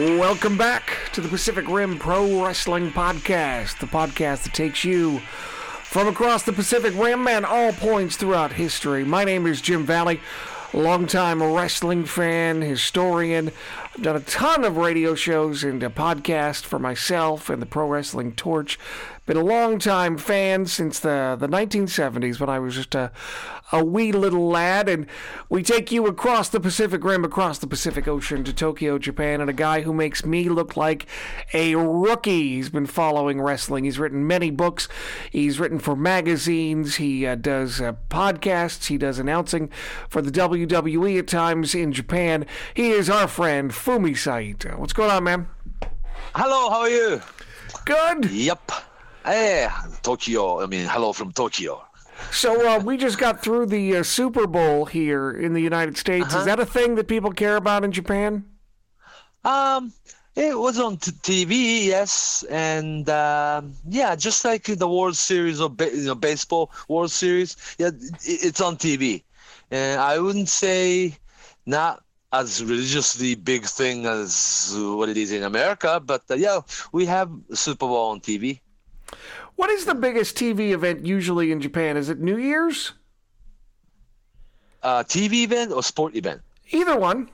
Welcome back to the Pacific Rim Pro Wrestling Podcast, the podcast that takes you from across the Pacific Rim and all points throughout history. My name is Jim Valley, longtime wrestling fan, historian. I've done a ton of radio shows and a podcast for myself and the Pro Wrestling Torch. Been a long-time fan since the, the 1970s when I was just a, a wee little lad. And we take you across the Pacific Rim, across the Pacific Ocean to Tokyo, Japan, and a guy who makes me look like a rookie. He's been following wrestling. He's written many books. He's written for magazines. He uh, does uh, podcasts. He does announcing for the WWE at times in Japan. He is our friend Fumi Saito. What's going on, man? Hello, how are you? Good. Yep. Hey, Tokyo. I mean, hello from Tokyo. So uh, we just got through the uh, Super Bowl here in the United States. Uh-huh. Is that a thing that people care about in Japan? Um, it was on t- TV, yes, and um, yeah, just like the World Series of ba- you know, baseball World Series, yeah, it, it's on TV, and I wouldn't say not as religiously big thing as what it is in America, but uh, yeah, we have Super Bowl on TV. What is the biggest TV event usually in Japan? Is it New Year's? Uh, TV event or sport event? Either one.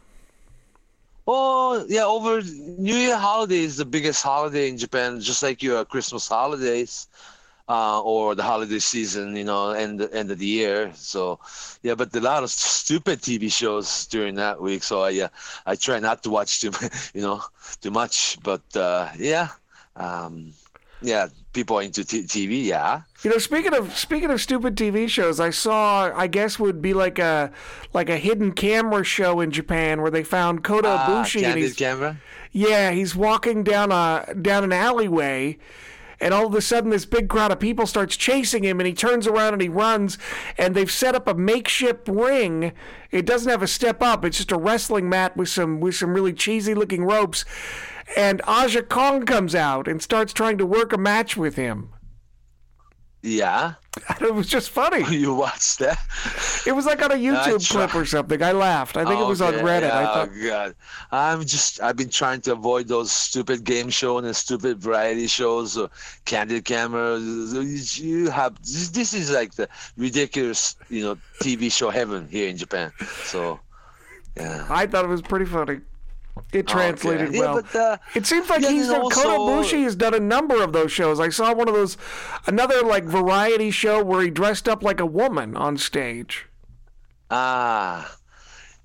Oh yeah, over New Year holiday is the biggest holiday in Japan, just like your Christmas holidays, uh, or the holiday season, you know, end end of the year. So yeah, but a lot of stupid TV shows during that week. So I uh, I try not to watch too, you know, too much. But uh, yeah, um, yeah, people are into t- TV. Yeah. You know, speaking of speaking of stupid TV shows, I saw I guess would be like a like a hidden camera show in Japan where they found Kota Ah, Ibushi and candid he's camera. yeah he's walking down a down an alleyway. And all of a sudden, this big crowd of people starts chasing him, and he turns around and he runs. And they've set up a makeshift ring. It doesn't have a step up; it's just a wrestling mat with some with some really cheesy looking ropes. And Aja Kong comes out and starts trying to work a match with him. Yeah, And it was just funny. you watched that? It was like on a YouTube clip or something. I laughed. I think it was on Reddit. I yeah, thought, Oh God, I'm just I've been trying to avoid those stupid game shows and stupid variety shows or candid cameras. You have this, this is like the ridiculous, you know, TV show heaven here in Japan. So, yeah. I thought it was pretty funny. It translated Okay. well. Yeah, but uh, It seems like yeah, he's Kota also- has done a number of those shows. I saw one of those, another like variety show where he dressed up like a woman on stage. Ah,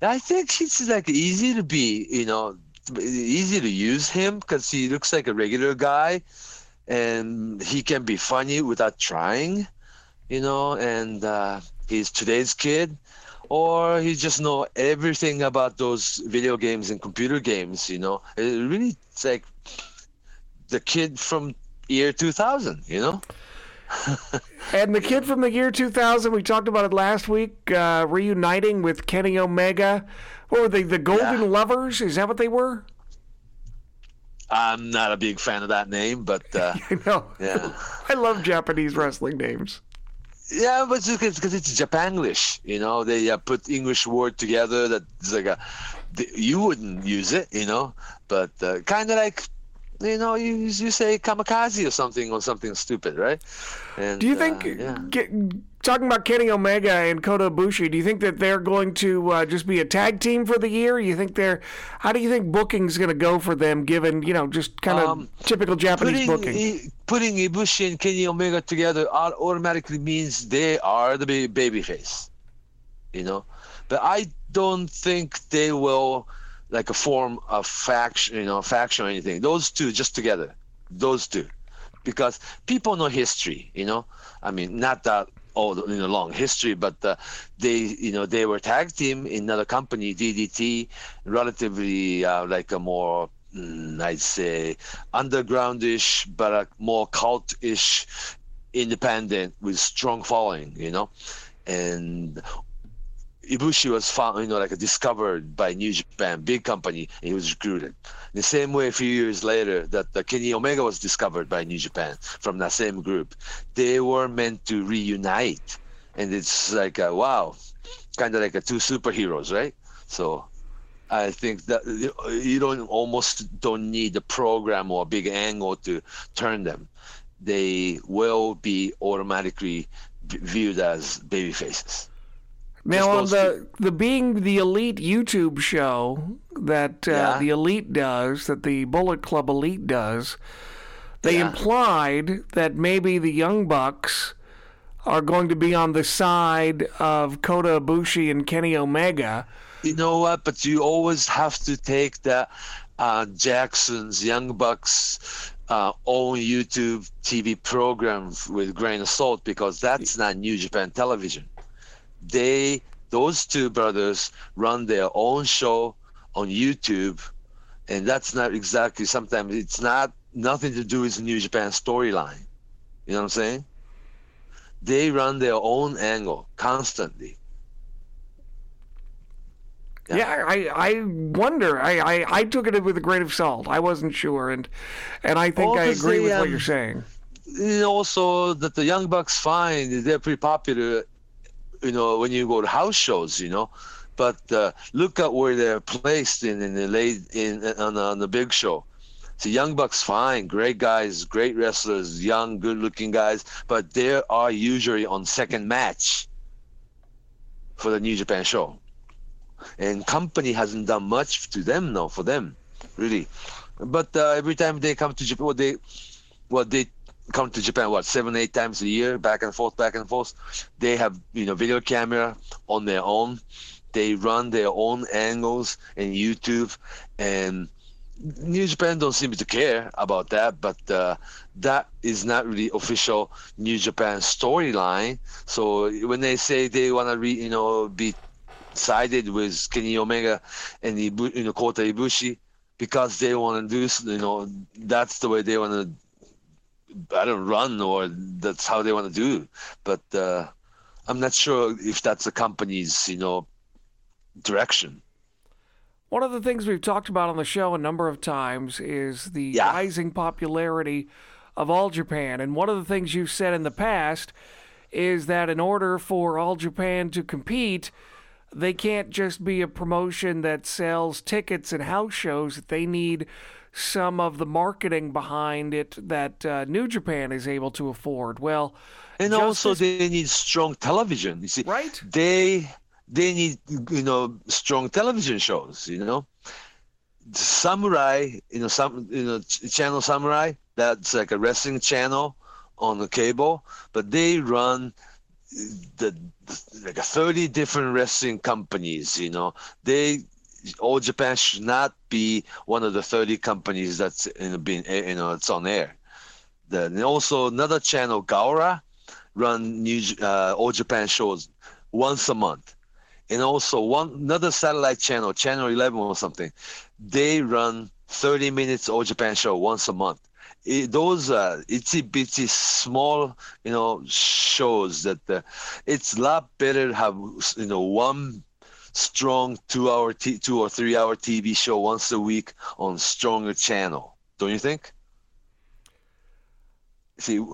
I think it's like easy to be, you know, easy to use him because he looks like a regular guy, and he can be funny without trying, you know. And uh, he's today's kid, or he just know everything about those video games and computer games, you know. It really, it's like the kid from year 2000, you know. And the kid from the year 2000, we talked about it last week, uh, reuniting with Kenny Omega. Or they? The Golden Yeah. Lovers? Is that what they were? I'm not a big fan of that name, but uh, I know. yeah. I love Japanese wrestling names. Yeah, but it's because it's Japanglish. You know, they uh, put English word together that's like a you wouldn't use it. You know, but uh, kind of like you know you you say kamikaze or something or something stupid, right? And Do you think, uh, yeah. get, talking about Kenny Omega and Kota Ibushi, do you think that they're going to uh, just be a tag team for the year? You think they're, how do you think booking's going to go for them, given you know just kind of Um, typical Japanese putting booking? I, putting Ibushi and Kenny Omega together automatically means they are the baby face, you know. But I don't think they will like a form of faction, you know, faction or anything. Those two just together, those two, because people know history, you know. I mean, not that old, you know, long history, but uh, they, you know, they were tag team in another company, DDT, relatively uh, like a more mm, I'd say undergroundish, but a more cult-ish, independent with strong following, you know, and Ibushi was found, you know, like discovered by New Japan, big company, and he was recruited. The same way, a few years later, that uh, Kenny Omega was discovered by New Japan from that same group. They were meant to reunite, and it's like, a, wow, kind of like a two superheroes, right? So I think that you don't almost don't need a program or a big angle to turn them. They will be automatically viewed as baby faces. Now on the the being the elite YouTube show that uh, yeah. the elite does, that the Bullet Club elite does, they yeah. implied that maybe the Young Bucks are going to be on the side of Kota Ibushi and Kenny Omega. You know what? But you always have to take the uh, Jackson's Young Bucks uh, own YouTube TV program with grain of salt because that's not New Japan Television they those two brothers run their own show on YouTube, and that's not exactly. Sometimes it's not nothing to do with the New Japan storyline. You know what I'm saying? They run their own angle constantly. Yeah, yeah I, I wonder. I, I, I took it with a grain of salt. I wasn't sure, and and I think I agree with um, what you're saying. And also that the Young Bucks find they're pretty popular you know, when you go to house shows, you know. But uh, look at where they're placed in in the late in on, on the big show. The Young Bucks, fine, great guys, great wrestlers, young, good-looking guys, but they are usually on second match for the New Japan show, and company hasn't done much to them now for them, really. But uh, every time they come to Japan, well, they, well, they come to Japan what seven eight times a year back and forth back and forth. They have you know video camera on their own. They run their own angles in YouTube and New Japan don't seem to care about that but uh, that is not really official New Japan storyline. So when they say they want to re, you know be sided with Kenny Omega and Ibu, you know Kota Ibushi because they want to do you know that's the way they want to I don't run or that's how they want to do. But uh, I'm not sure if that's the company's, you know, direction. One of the things we've talked about on the show a number of times is the yeah. rising popularity of All Japan. And one of the things you've said in the past is that in order for All Japan to compete, they can't just be a promotion that sells tickets and house shows. They need some of the marketing behind it that uh, New Japan is able to afford. Well, and also they need strong television. You see, right? They they need you know strong television shows. You know, Samurai, you know, some you know channel Samurai. That's like a wrestling channel on the cable, but they run the like 30 different wrestling companies you know they all Japan should not be one of the 30 companies that's in being you know it's on air. Then also another channel, Gaora, run new uh, all Japan shows once a month, and also one another satellite channel, Channel 11 or something, they run 30 minutes all Japan show once a month. It, those uh, itsy bitsy small you know shows that uh, it's a lot better to have you know one strong two hour t- two or three hour TV show once a week on stronger channel. Don't you think? See,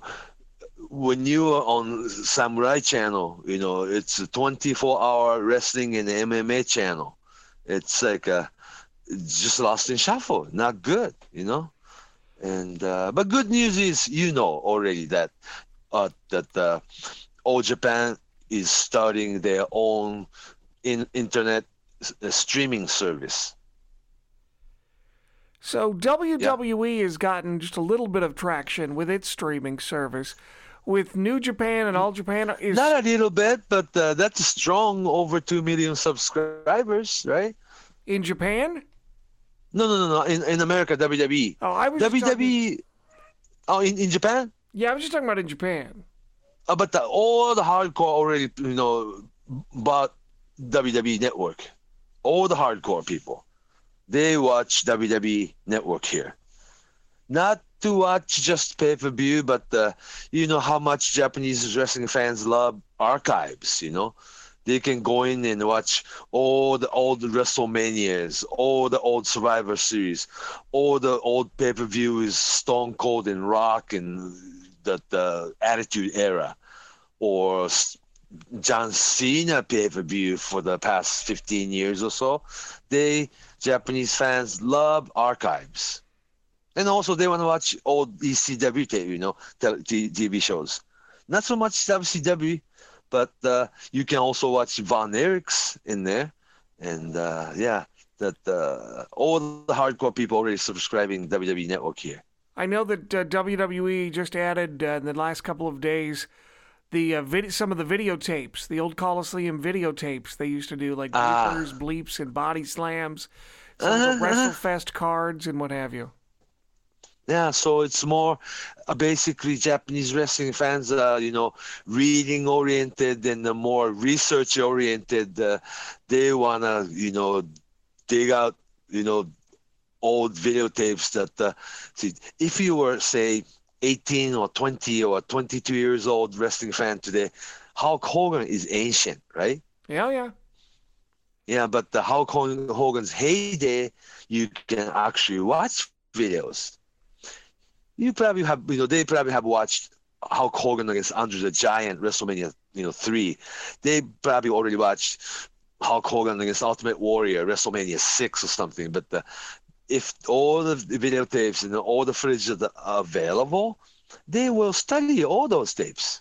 when you are on Samurai channel, you know it's a 24 hour wrestling and MMA channel. It's like a just lost in shuffle. Not good, you know. And uh, but good news is you know already that uh, that uh, All Japan is starting their own in internet streaming service. So WWE yeah. has gotten just a little bit of traction with its streaming service. With New Japan and All Japan is not a little bit, but uh, that's strong over two million subscribers, right? In Japan? No, no, no, no. In in America, WWE. Oh, I was WWE. Talking... Oh, in, in Japan? Yeah, I was just talking about in Japan. Uh, but the, all the hardcore already, you know, bought WWE Network. All the hardcore people, they watch WWE Network here. Not to watch just pay per view, but uh, you know how much Japanese wrestling fans love archives. You know, they can go in and watch all the old WrestleManias, all the old Survivor Series, all the old pay per views, Stone Cold and Rock and the, the Attitude Era, or John Cena pay per view for the past 15 years or so. They Japanese fans love archives, and also they want to watch old ECW tape, you know, TV shows. Not so much WCW, but uh, you can also watch Von Erichs in there, and uh, yeah, that uh, all the hardcore people already subscribing WWE Network here. I know that uh, WWE just added uh, in the last couple of days the uh, vid- some of the videotapes, the old Coliseum videotapes they used to do, like bleepers, bleeps, and body slams, some of Uh-huh, the WrestleFest cards and what have you. Yeah, so it's more uh, basically Japanese wrestling fans, uh, you know, reading oriented and the more research oriented. Uh, they wanna, you know, dig out, you know, old videotapes that. Uh, see, if you were say 18 or 20 or 22 years old wrestling fan today, Hulk Hogan is ancient, right? Yeah, yeah. Yeah, but the Hulk Hogan- Hogan's heyday, you can actually watch videos. You probably have, you know, they probably have watched Hulk Hogan against Andre the Giant WrestleMania, you know, three. They probably already watched Hulk Hogan against Ultimate Warrior WrestleMania six or something. But the, if all the videotapes and all the footage are available, they will study all those tapes.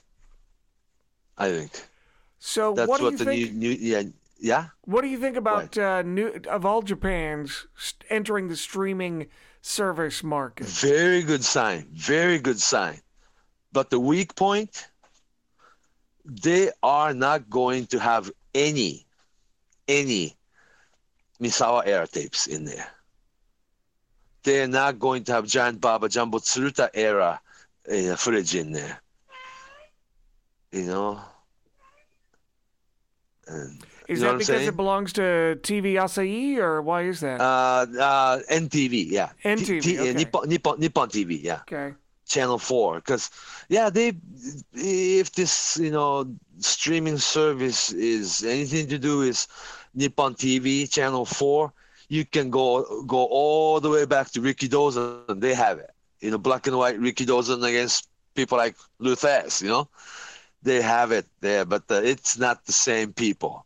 I think So that's what do you the think? new, new, yeah, yeah. What do you think about uh, new of all Japan's entering the streaming service market? Very good sign. Very good sign. But the weak point, they are not going to have any, any Misawa era tapes in there. They're not going to have Giant Baba Jumbo Tsuruta era uh, footage in there. You know? And, Is you know that because it belongs to TV Asahi, or why is that? uh, uh, NTV, yeah. NTV, T- okay. Nippon, Nippon, Nippon TV, yeah. okay. channel 4 because yeah they if this you know streaming service is anything to do with nippon tv channel 4 you can go go all the way back to Rikidozan they have it you know black and white Rikidozan against people like Lou Thesz you know they have it there but uh, it's not the same people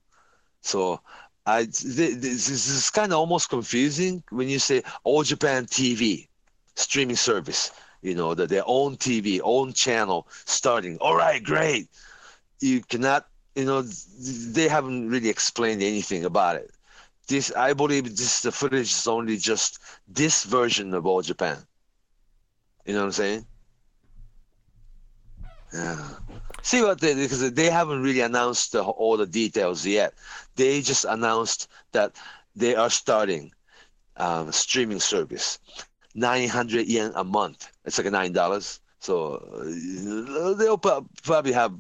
so I, th- this is kind of almost confusing when you say all japan tv streaming service you know, their own TV, own channel starting. All right, great. You cannot, you know, they haven't really explained anything about it. This, I believe, this the footage is only just this version of All Japan. You know what I'm saying? Yeah. See what they because they haven't really announced the, all the details yet. They just announced that they are starting um, streaming service. 900 yen a month. It's like nine dollars. So uh, they'll pro- probably have,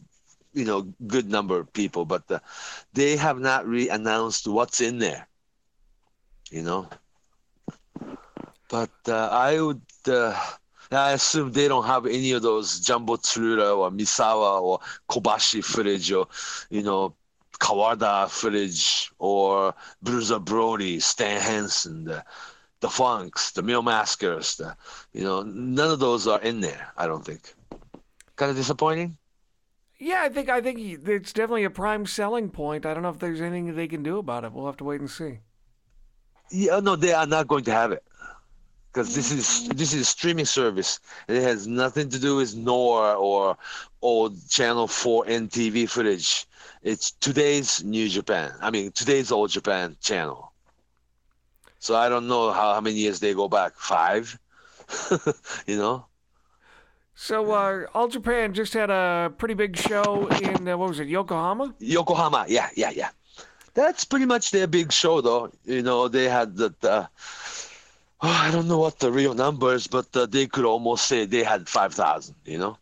you know, good number of people, but uh, they have not really announced what's in there. You know. But uh, I would. Uh, I assume they don't have any of those Jumbo Tsuruta or Misawa or Kobashi footage or, you know, Kawada footage or Bruiser Brody, Stan Hansen, the, the Funks, the Mil Mascaras, the, you know, none of those are in there. I don't think. Kind of disappointing. Yeah, I think I think it's definitely a prime selling point. I don't know if there's anything they can do about it. We'll have to wait and see. Yeah, no, they are not going to have it because this is this is a streaming service. It has nothing to do with Nor or old Channel Four NTV footage. It's today's New Japan. I mean, today's Old Japan channel. So I don't know how, how many years they go back. Five, you know. So, uh, All Japan just had a pretty big show in uh, what was it, Yokohama? Yokohama, yeah, yeah, yeah. That's pretty much their big show, though. You know, they had the. the oh, I don't know what the real numbers, but uh, they could almost say they had five thousand. You know.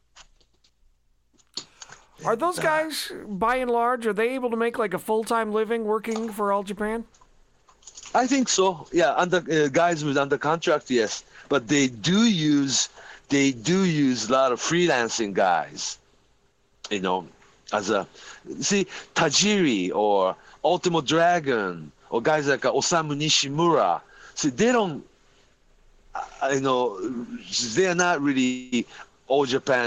Are those guys, by and large, are they able to make like a full time living working for All Japan? I think so. Yeah, under uh, guys with under contract, yes, but they do use they do use a lot of freelancing guys. You know, as a see Tajiri or Ultimo Dragon or guys like uh, Osamu Nishimura. See, they don't. You know they are not really all Japan,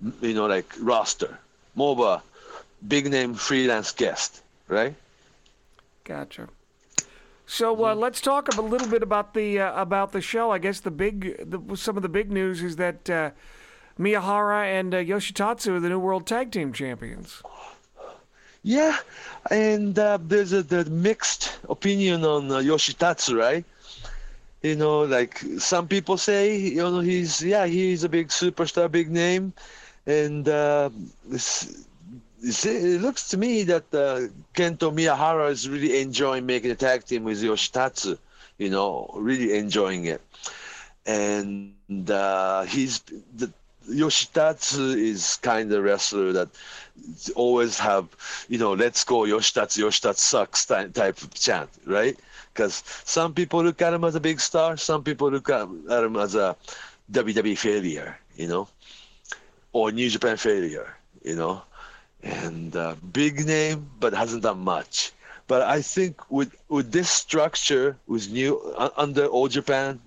you know, like roster. More of a big name freelance guest, right? Gotcha. So uh, let's talk a little bit about the uh, about the show. I guess the big the, some of the big news is that uh, Miyahara and uh, Yoshitatsu are the new world tag team champions. Yeah, and uh, there's a the mixed opinion on uh, Yoshitatsu, right? You know, like some people say, you know, he's yeah, he's a big superstar, big name, and uh, it's, it's, it looks to me that uh, Kento Miyahara is really enjoying making a tag team with Yoshitatsu. You know, really enjoying it, and uh, he's the Yoshitatsu is kind of wrestler that always have, you know, let's go Yoshitatsu, Yoshitatsu sucks type of chant, right? Because some people look at him as a big star, some people look at, him as a WWE failure, you know, or New Japan failure, you know, and uh, big name but hasn't done much. But I think with with this structure, with new uh, under All Japan,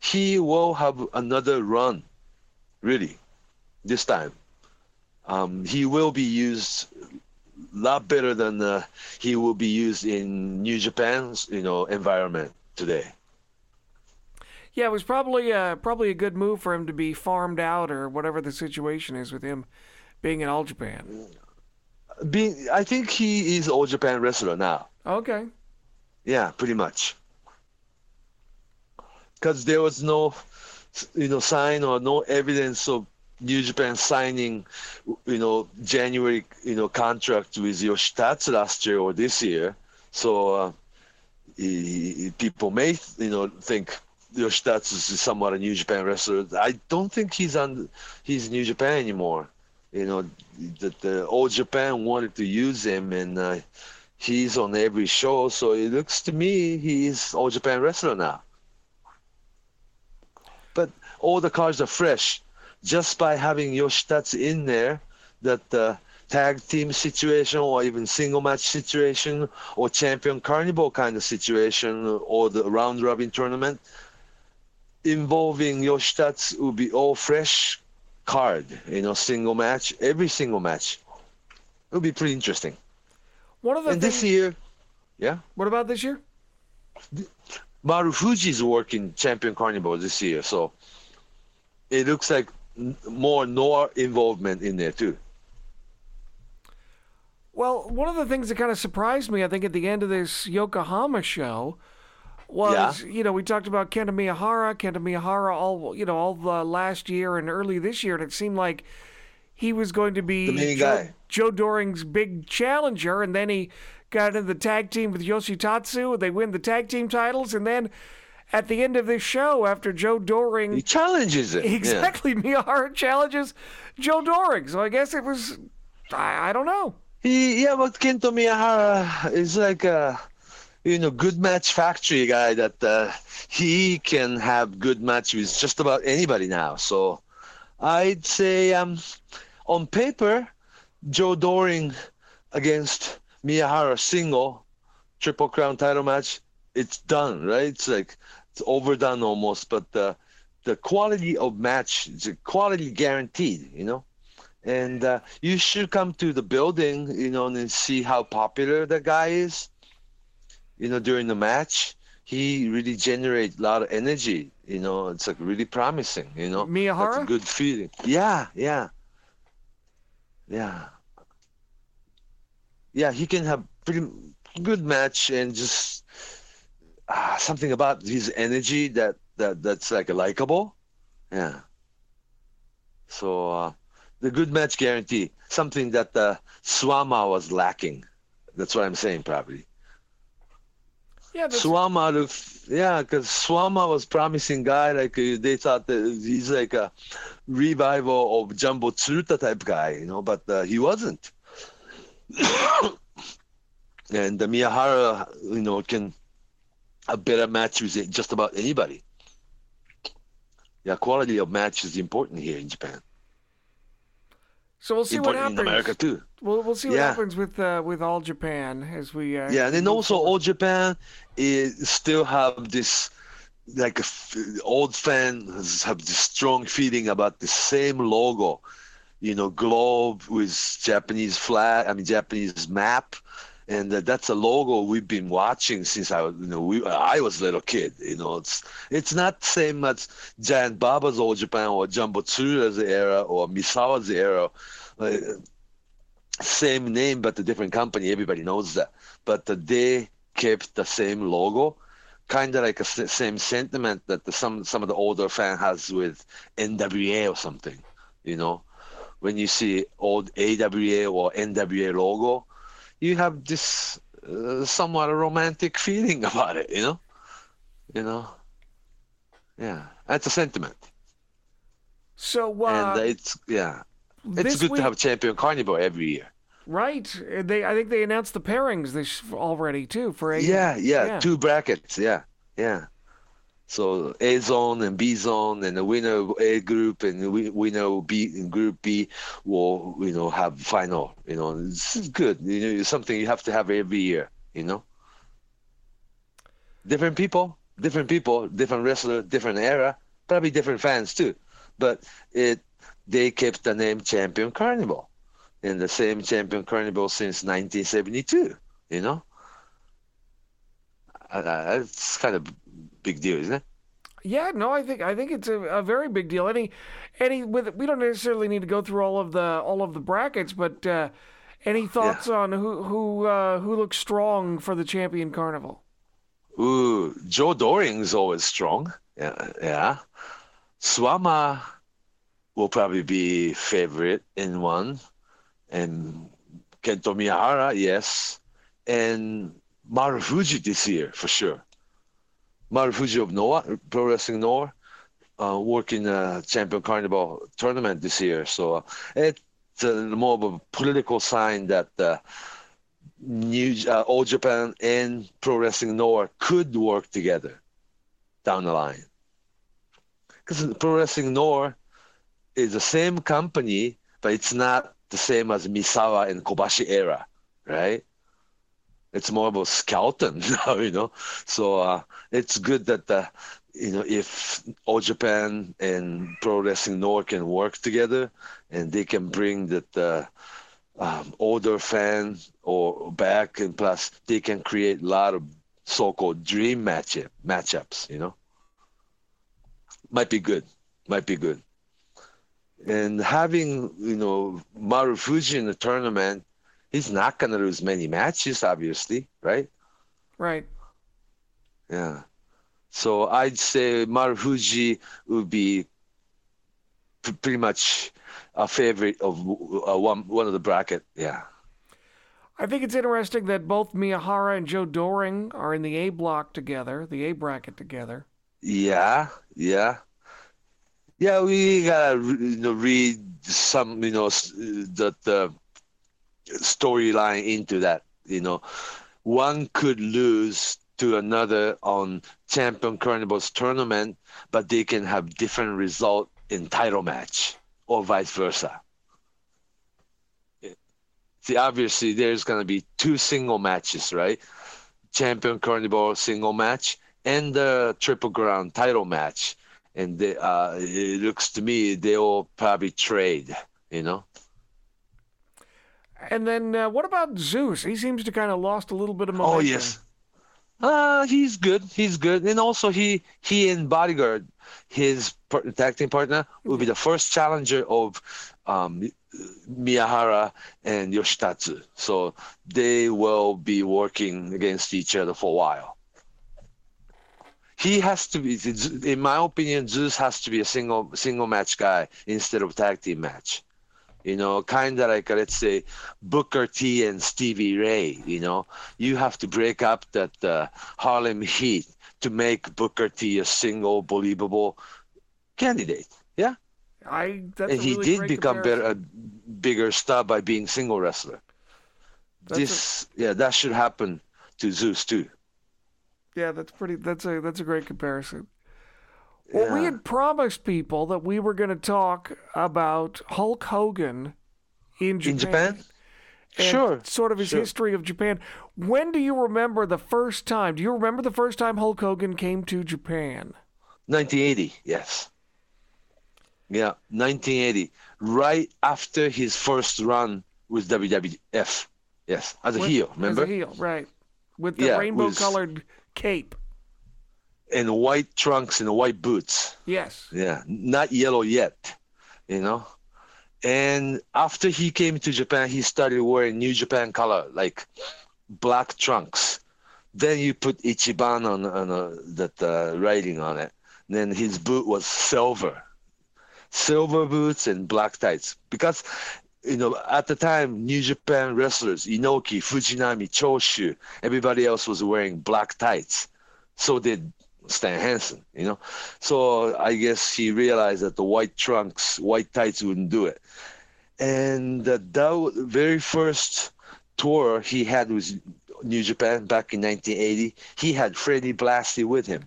he will have another run really, this time. Um, he will be used a lot better than uh, he will be used in New Japan's, you know, environment today. Yeah, it was probably uh, probably a good move for him to be farmed out or whatever the situation is with him being in All Japan. Being, I think he is All Japan wrestler now. Okay. Yeah, pretty much. Because there was no you know, sign or no evidence of New Japan signing, you know, January, you know, contract with Yoshitatsu last year or this year. So uh, he, people may, you know, think Yoshitatsu is somewhat a New Japan wrestler. I don't think he's on, he's New Japan anymore. You know, that the All Japan wanted to use him, and uh, he's on every show. So it looks to me he's All Japan wrestler now all the cards are fresh just by having Yoshitatsu in there that the tag team situation or even single match situation or champion carnival kind of situation or the round robin tournament involving Yoshitatsu will be all fresh card, you know, single match, every single match. It'll be pretty interesting. One of the and things, this year, yeah. What about this year? Marufuji's working Champion Carnival this year, so it looks like more Noah involvement in there too. Well, one of the things that kind of surprised me, I think, at the end of this Yokohama show was, yeah. you know, we talked about Kenta Miyahara, Kenta Miyahara all, you know, all the last year and early this year, and it seemed like he was going to be the main Joe, guy. Joe Doering's big challenger, and then he got into the tag team with Yoshitatsu. And they win the tag team titles, and then at the end of this show, after Joe Doering. he challenges it exactly, yeah. Miyahara challenges Joe Doering. So I guess it was I, I don't know. He yeah, but Kento Miyahara is like a you know good match factory guy that uh, he can have good match with just about anybody now. So I'd say um, on paper, Joe Doering against Miyahara single triple crown title match, it's done, right? It's like it's overdone almost, but the the quality of match, the quality guaranteed, you know. And uh, you should come to the building, you know, and see how popular the guy is. You know, during the match, he really generates a lot of energy. You know, it's like really promising. You know, Miyahara, That's a good feeling. Yeah, yeah, yeah yeah, he can have pretty good match and just uh, something about his energy that that that's like likable. Yeah. So uh, the good match guarantee, something that uh, Suwama was lacking. That's what I'm saying, probably. Yeah, Suwama, yeah, because Suwama was promising guy. Like uh, they thought that he's like a revival of Jumbo Tsuruta type guy, you know, but uh, he wasn't. and the Miyahara, you know, can a better match with just about anybody. Yeah, quality of match is important here in Japan. So we'll see important what happens. in America too. We'll we'll see what Yeah. happens with uh, with all Japan as we. Uh, Yeah, and then also forward. All Japan is still have this like f- old fans have this strong feeling about the same logo, you know, globe with Japanese flag, I mean Japanese map, and uh, that's a logo we've been watching since I was, you know, we, I was a little kid. You know, it's it's not the same as Giant Baba's All Japan or Jumbo Tsura's era or Misawa's era. Uh, same name but a different company. Everybody knows that. But uh, they kept the same logo, kind of like s- same sentiment that the, some some of the older fan has with NWA or something. You know, when you see old AWA or NWA logo, you have this uh, somewhat a romantic feeling about it. You know, you know, yeah, that's a sentiment, So uh, and it's yeah, it's good week, to have Champion Carnival every year. right? They I think they announced the pairings this already too for a Yeah, yeah, yeah. two brackets. Yeah, yeah. So A zone and B zone, and the winner of A group and the winner of B Group B will, you know, have final. You know, this is good. You know, it's something you have to have every year. You know, different people, different people, different wrestler, different era, probably different fans too. But it, they kept the name Champion Carnival, and the same Champion Carnival since 1972. You know uh, it's kind of big deal, isn't it? Yeah, no, I think I think it's a, a very big deal. Any, any with we don't necessarily need to go through all of the all of the brackets, but uh, any thoughts on who who uh, who looks strong for the champion carnival? Ooh, Joe Doering's always strong. Yeah, yeah. Suwama will probably be favorite in one, and Kento Miyahara, yes, and Marufuji this year for sure. Marufuji of Noah, Pro Wrestling Noah, uh, working a Champion Carnival tournament this year. So uh, it's uh, more of a political sign that uh, New uh, All Japan and Pro Wrestling Noah could work together down the line. Because Pro Wrestling Noah is the same company, but it's not the same as Misawa and Kobashi era, right? It's more of a skeleton now, you know. So uh, it's good that you know if All Japan and Pro Wrestling Noah can work together, and they can bring that uh, um, older fan or back, and plus they can create a lot of so-called dream matchup matchups. You know, might be good, might be good. And having you know Marufuji in the tournament, he's not gonna lose many matches, obviously, right? Right. Yeah. So I'd say Marufuji would be p- pretty much a favorite of uh, one one of the bracket. Yeah. I think it's interesting that both Miyahara and Joe Doering are in the A block together, the A bracket together. Yeah, yeah, yeah. We gotta you know read some you know that the the storyline into that. You know, one could lose to another on Champion Carnival's tournament, but they can have different result in title match or vice versa. See, obviously, there's gonna be two single matches, right? Champion Carnival single match and the Triple Crown title match, and they, uh, it looks to me they'll probably trade. You know. And then uh, what about Zeus? He seems to kind of lost a little bit of momentum. Oh yes. Uh, he's good. He's good, and also he he and Bodyguard, his tag team partner, will be the first challenger of um, Miyahara and Yoshitatsu. So they will be working against each other for a while. He has to be, in my opinion, Zeus has to be a single single match guy instead of tag team match. You know, kind of like let's say Booker T and Stevie Ray. You know, you have to break up that uh, Harlem Heat to make Booker T a single believable candidate. Yeah, I that's and he really did become better, a bigger star by being single wrestler. That's a- this, yeah, that should happen to Zeus too. Yeah, that's pretty. That's a that's a great comparison. Well, we had promised people that we were going to talk about Hulk Hogan in Japan. In Japan, and Sure, Sort of his sure. history of Japan. When do you remember the first time? Do you remember the first time Hulk Hogan came to Japan? 1980, yes. Yeah, 1980, right after his first run with WWF. Yes, as a With- heel. Remember? As a heel, right. With the Yeah, rainbow with- colored cape. In white trunks and white boots. Yes. Yeah, not yellow yet, you know. And after he came to Japan, he started wearing New Japan color, like black trunks. Then you put Ichiban on, on uh, that uh, writing on it. then his boot was silver, silver boots and black tights. Because you know at the time, New Japan wrestlers Inoki, Fujinami, Choshu, everybody else was wearing black tights. So did Stan Hansen, you know. So I guess he realized that the white trunks, white tights wouldn't do it. And uh, that very first tour he had with New Japan back in 1980, he had Freddie Blassie with him.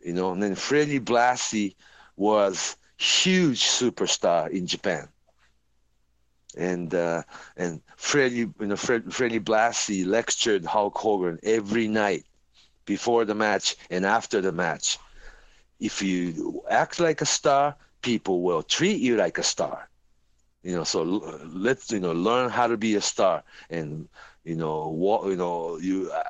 You know, and then Freddie Blassie was huge superstar in Japan. And uh, and Freddie, you know, Fred, Freddie Blassie lectured Hulk Hogan every night before the match and after the match. If you act like a star, people will treat you like a star. You know, so let's you know learn how to be a star, and you know what you know you uh,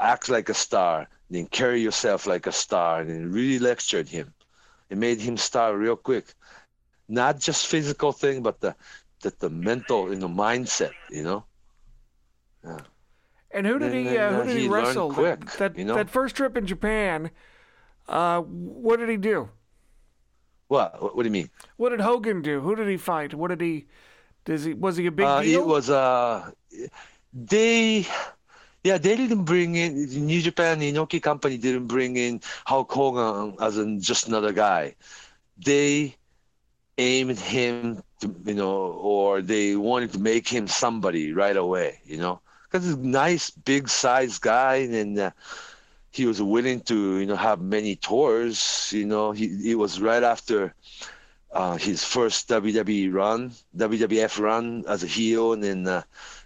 act like a star, then carry yourself like a star, and really lectured him. It made him star real quick, not just physical thing, but the the, the mental you know mindset. You know. And who did And he? then, Uh, who did he, he wrestle? That- quick, that you know? that first trip in Japan. Uh, what did he do? What? What, do you mean? What did Hogan do? Who did he fight? What did he? Does he? Was he a big Uh, deal? it was uh, they, yeah, they didn't bring in New Japan. The Inoki company didn't bring in Hulk Hogan as in just another guy. They aimed him, to, you know, or they wanted to make him somebody right away, you know, he's a nice, big size guy, and uh, he was willing to, you know, have many tours. You know, he it was right after uh, his first WWE run, WWF run as a heel, and then uh,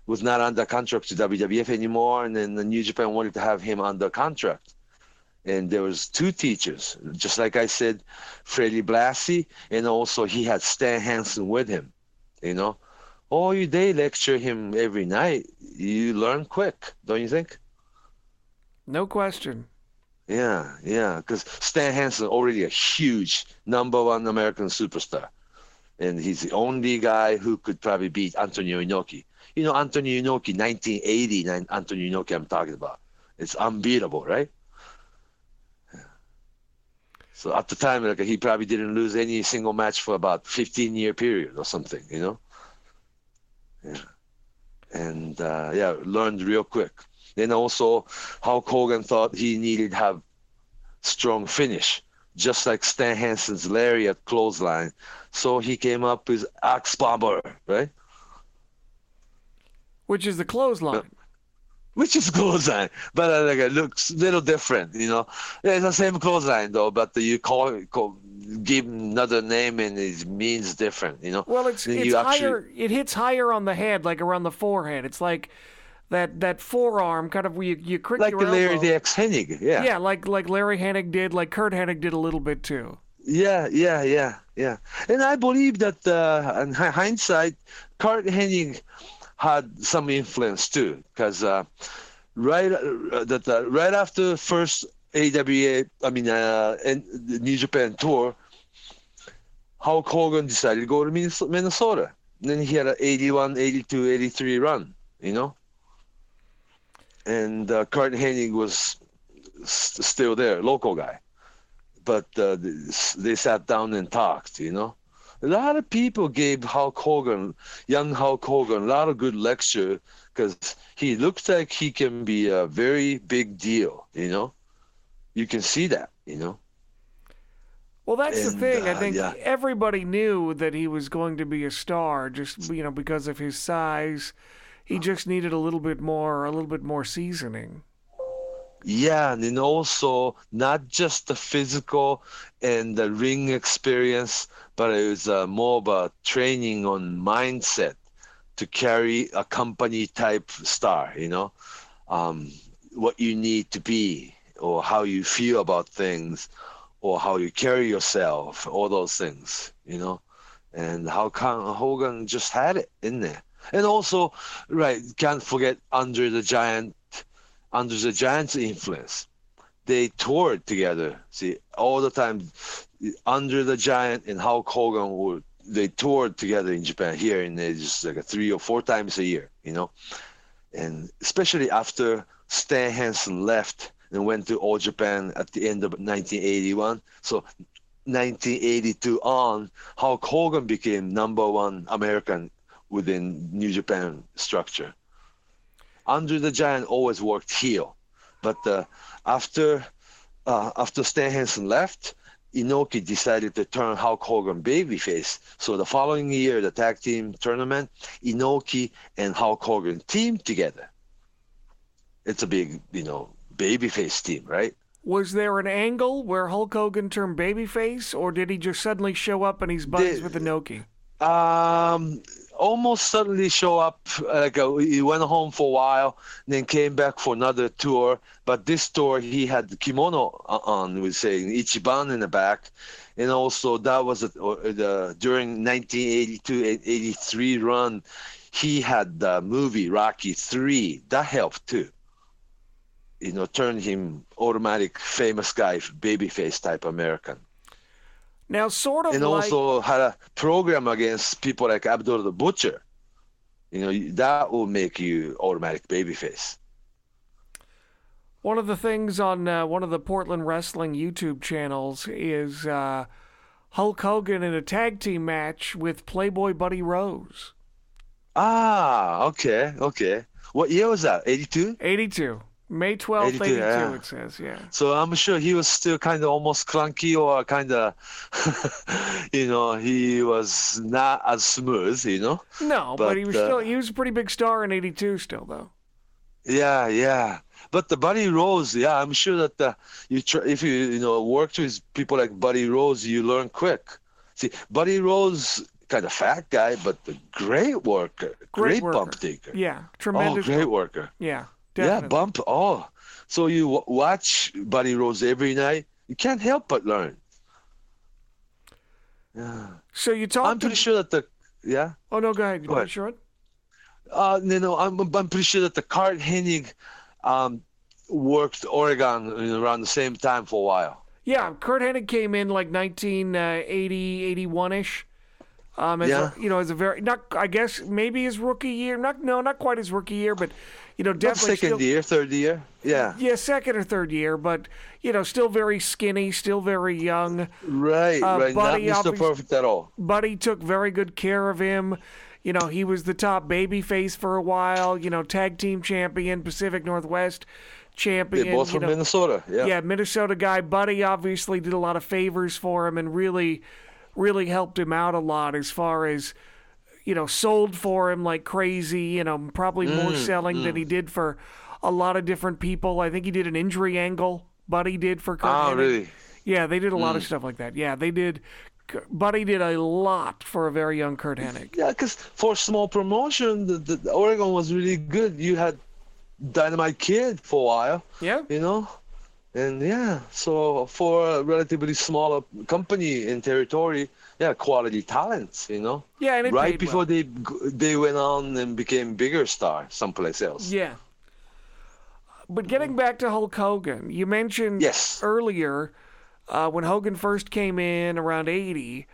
was not under contract to WWF anymore. And then the New Japan wanted to have him under contract. And there was two teachers, just like I said, Freddie Blassie, and also he had Stan Hansen with him. You know, all you day lecture him every night. You learn quick, don't you think? no question. Yeah, yeah, because Stan Hansen already a huge number one American superstar, and he's the only guy who could probably beat Antonio Inoki. You know, Antonio Inoki, 1980, Antonio Inoki, I'm talking about. It's unbeatable, right? So at the time, like he probably didn't lose any single match for about 15 year period or something, you know. Yeah, and uh, yeah, learned real quick. Then also, Hulk Hogan thought he needed have strong finish, just like Stan Hansen's lariat clothesline. So he came up with Axe Bomber, right? Which is the clothesline. Which is clothesline, but uh, like it looks a little different, you know. It's the same clothesline though, but you call, call give another name and it means different, you know. Well, it's Then it's you actually- higher. It hits higher on the head, like around the forehead. It's like that that forearm kind of where you you crick like your the Larry elbow. the X Hennig, yeah. Yeah, like like Larry Hennig did, like Curt Hennig did a little bit too. Yeah, yeah, yeah, yeah. And I believe that uh, in hindsight, Curt Hennig had some influence too, because uh, right uh, that uh, right after first AWA, I mean, uh, New Japan tour, Hulk Hogan decided to go to Minnesota. And then he had an 81, 82, 83 run, you know. And uh, Curt Hennig was s- still there, local guy but uh, they sat down and talked, you know. A lot of people gave Hulk Hogan, young Hulk Hogan, a lot of good lecture because he looks like he can be a very big deal, you know. You can see that, you know. Well, that's And, the thing. I uh, think yeah. everybody knew that he was going to be a star, just you know, because of his size. He just needed a little bit more, a little bit more seasoning. Yeah, and also not just the physical and the ring experience, but it was uh, more about training on mindset to carry a company type star, you know, um, what you need to be or how you feel about things or how you carry yourself, all those things, you know. And how come Hogan just had it in there. and also, right, can't forget Andre the Giant, Andre the Giant's influence. They toured together. See, all the time, Andre the Giant and Hulk Hogan were they toured together in Japan here, and they uh, just like three or four times a year, you know, and especially after Stan Hansen left and went to All Japan at the end of 1981. So 1982 on, Hulk Hogan became number one American within New Japan structure. Andre the Giant always worked heel, but uh, after uh, after Stan Hansen left, Inoki decided to turn Hulk Hogan babyface. So the following year, the tag team tournament, Inoki and Hulk Hogan teamed together. It's a big, you know, babyface team, right? Was there an angle where Hulk Hogan turned babyface, or did he just suddenly show up and he's buddies The- with Inoki? Um, almost suddenly show up. Like uh, he went home for a while, then came back for another tour. But this tour, he had the kimono on, we saying Ichiban in the back, and also that was a, or the during 1982-83 run, he had the movie Rocky Three. That helped too. You know, turned him automatic famous guy, babyface type American Now, sort of and like also had a program against people like Abdul the Butcher. You know, that will make you automatic babyface. one of the things on uh, one of the Portland Wrestling YouTube channels is uh, Hulk Hogan in a tag team match with Playboy Buddy Rose. Ah, okay, okay. What year was that? 82? 82. May 12th, 82, 82, yeah. it says, yeah. So I'm sure he was still kind of almost clunky or kind of, you know, he was not as smooth, you know? No, but, But, he was uh, still he was a pretty big star in 82 still though. Yeah, yeah. But the Buddy Rose, yeah, I'm sure that the, you try, if you you know worked with people like Buddy Rose, you learn quick. See, Buddy Rose, kind of fat guy, but the great worker, Great great, worker. bump taker. Yeah, tremendous. oh, tremendous. great worker. Yeah, Yeah, bump. Oh, so you w- watch Buddy Rose every night, you can't help but learn. Yeah, So you talk. I'm pretty sure that the yeah. Oh no, go ahead. You Go ahead. to? Uh, no, no, I'm, I'm pretty sure that the Curt Hennig um, worked Oregon around the same time for a while. Yeah, Curt Hennig came in like 1980, 81 ish. Um, as Yeah. a, you know, as a very not, I guess maybe his rookie year. Not no, not quite his rookie year, but you know, Not definitely second still, year, third year. Yeah, yeah, second or third year, but you know, still very skinny, still very young. right, Uh, right. Not Buddy Mr. Perfect at all. Buddy took very good care of him. You know, he was the top baby face for a while. You know, tag team champion, Pacific Northwest champion. They're both from know, Minnesota. Yeah. yeah, Minnesota guy. Buddy obviously did a lot of favors for him and really, really helped him out a lot as far as, you know, sold for him like crazy. You know, probably more Mm, selling than he did for a lot of different people. I think he did an injury angle. Buddy did for Curt Oh, Hennig. really? Yeah, they did a Mm. lot of stuff like that. Yeah, they did. Buddy did a lot for a very young Curt Hennig. Yeah, because for small promotion, the, the, the Oregon was really good. You had Dynamite Kid for a while, Yeah. you know, and yeah. So for a relatively smaller company in territory, yeah, quality talents, you know. Yeah, and it right before well. they they went on and became bigger star someplace else. Yeah. But getting back to Hulk Hogan, you mentioned Yes. earlier uh, when Hogan first came in around 80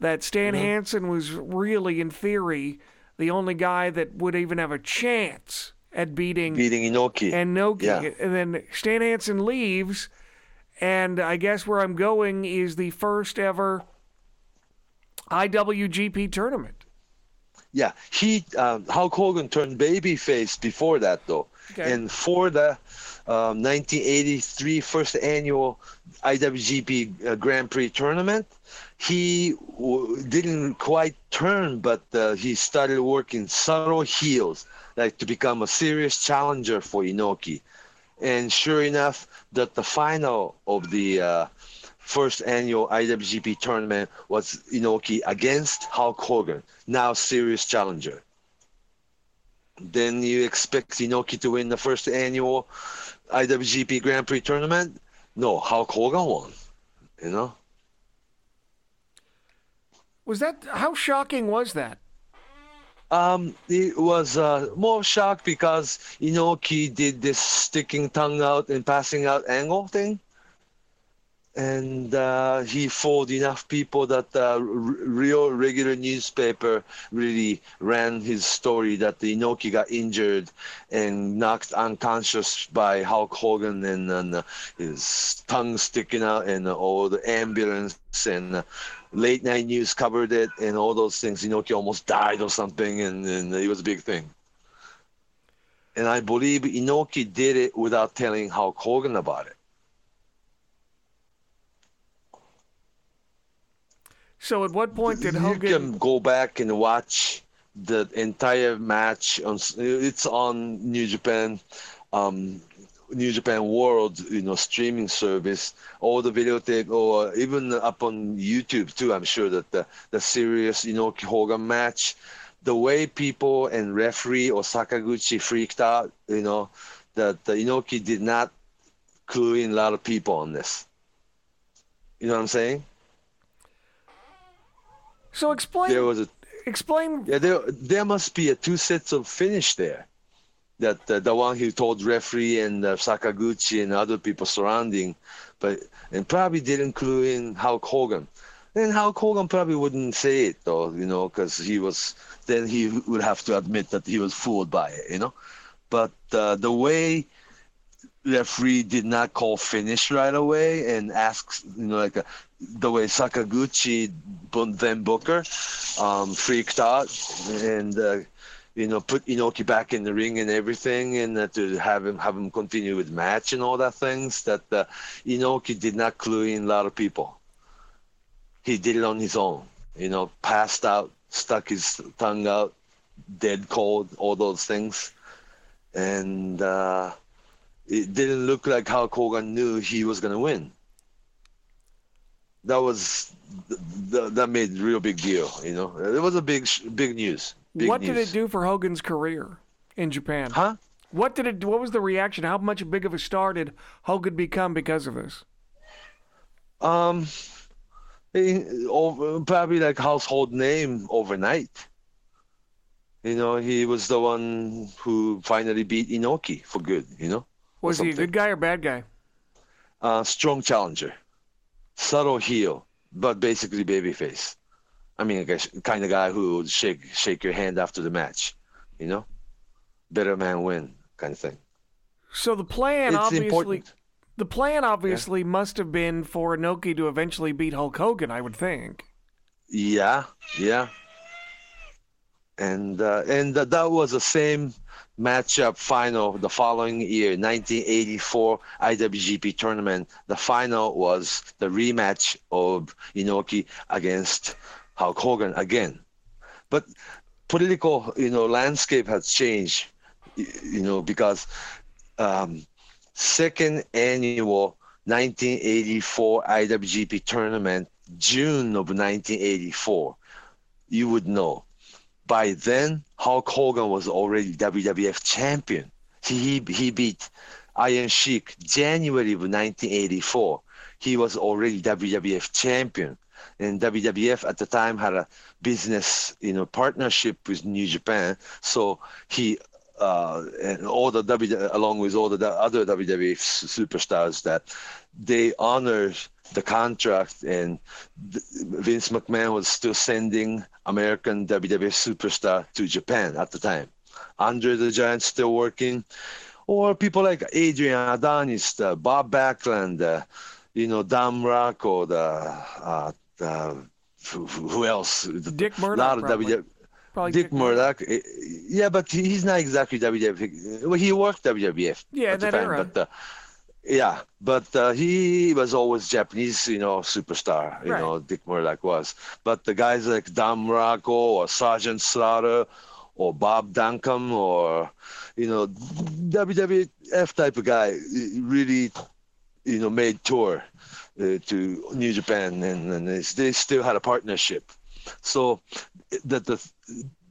that Stan Mm-hmm. Hansen was really, in theory, the only guy that would even have a chance at beating Beating Inoki. and Noki. Yeah. And then Stan Hansen leaves, and I guess where I'm going is the first ever IWGP tournament. Yeah, he um, Hulk Hogan turned babyface before that though, Okay. and for the um, 1983 first annual IWGP uh, Grand Prix tournament, he w- didn't quite turn, but uh, he started working subtle heels, like to become a serious challenger for Inoki. And sure enough, that the final of the uh, first annual IWGP tournament was Inoki against Hulk Hogan, now serious challenger. Then you expect Inoki to win the first annual IWGP Grand Prix tournament? No, Hulk Hogan won. You know? Was that how shocking was that? Um, it was uh, more shocked because Inoki did this sticking tongue out and passing out angle thing. And uh, he fooled enough people that uh, r- real regular newspaper really ran his story that the Inoki got injured and knocked unconscious by Hulk Hogan and, and uh, his tongue sticking out and uh, all the ambulance and uh, late night news covered it and all those things. Inoki almost died or something, and, and it was a big thing. And I believe Inoki did it without telling Hulk Hogan about it. So at what point did you Hogan? can go back and watch the entire match. On it's on New Japan, um, New Japan World, you know, streaming service. All the videotape, or even up on YouTube too. I'm sure that the the serious Inoki Hogan match, the way people and referee or Sakaguchi freaked out, you know, that the Inoki did not clue in a lot of people on this. You know what I'm saying? So explain. There was a explain. Yeah, there there must be a two sets of finish there. That uh, the one he told referee and uh, Sakaguchi and other people surrounding, but and probably didn't clue in Hulk Hogan. And Hulk Hogan probably wouldn't say it though, you know, because he was then he would have to admit that he was fooled by it, you know. But uh, the way referee did not call finish right away and asks, you know, like a, the way Sakaguchi, then Booker, um, freaked out and, uh, you know, put Inoki back in the ring and everything, and uh, to have him have him continue with match and all that things. That uh, Inoki did not clue in a lot of people. He did it on his own. You know, passed out, stuck his tongue out, dead cold, all those things, and. Uh, it didn't look like Hulk Hogan knew he was to win. That was that made real big deal, you know. It was a big big news. Big what news. did it do for Hogan's career in Japan? Huh? What did it? What was the reaction? How much big of a star did Hogan become because of this? Um, he, over, probably like household name overnight. You know, he was the one who finally beat Inoki for good. You know. Was he a good guy or bad guy? uh, strong challenger, subtle heel, but basically babyface. I mean, a kind of guy who would shake shake your hand after the match, you know, better man win kind of thing. So the plan it's obviously important. the plan obviously must have been for Inoki to eventually beat Hulk Hogan, I would think. Yeah, yeah. And uh, and th- that was the same matchup final the following year, 1984 IWGP tournament. The final was the rematch of Inoki against Hulk Hogan again. But political, you know, landscape has changed, you know, because um, second annual 1984 IWGP tournament, June of 1984, you would know. By then, Hulk Hogan was already WWF champion. He, he beat Iron Sheik January of 1984. He was already WWF champion. And WWF at the time had a business, you know, partnership with New Japan. So he uh, and all the W, along with all the other WWF superstars, that they honored the contract, and Vince McMahon was still sending American WWF superstar to Japan at the time. Andre the Giant still working, or people like Adrian Adonis, uh, Bob Backlund, uh, you know, Don Muraco, the, uh, the who, who else? Dick A lot of probably. WWF. Probably Dick Murdoch, yeah, but he's not exactly WWF. Well, he worked WWF Yeah, at in the time, era. but uh, yeah, but uh, he was always Japanese, you know, superstar. You Right. know, Dick Murdoch was. But the guys like Don Muraco or Sergeant Slaughter or Bob Duncum or you know WWF type of guy really, you know, made tour uh, to New Japan, and, and they, they still had a partnership. So that the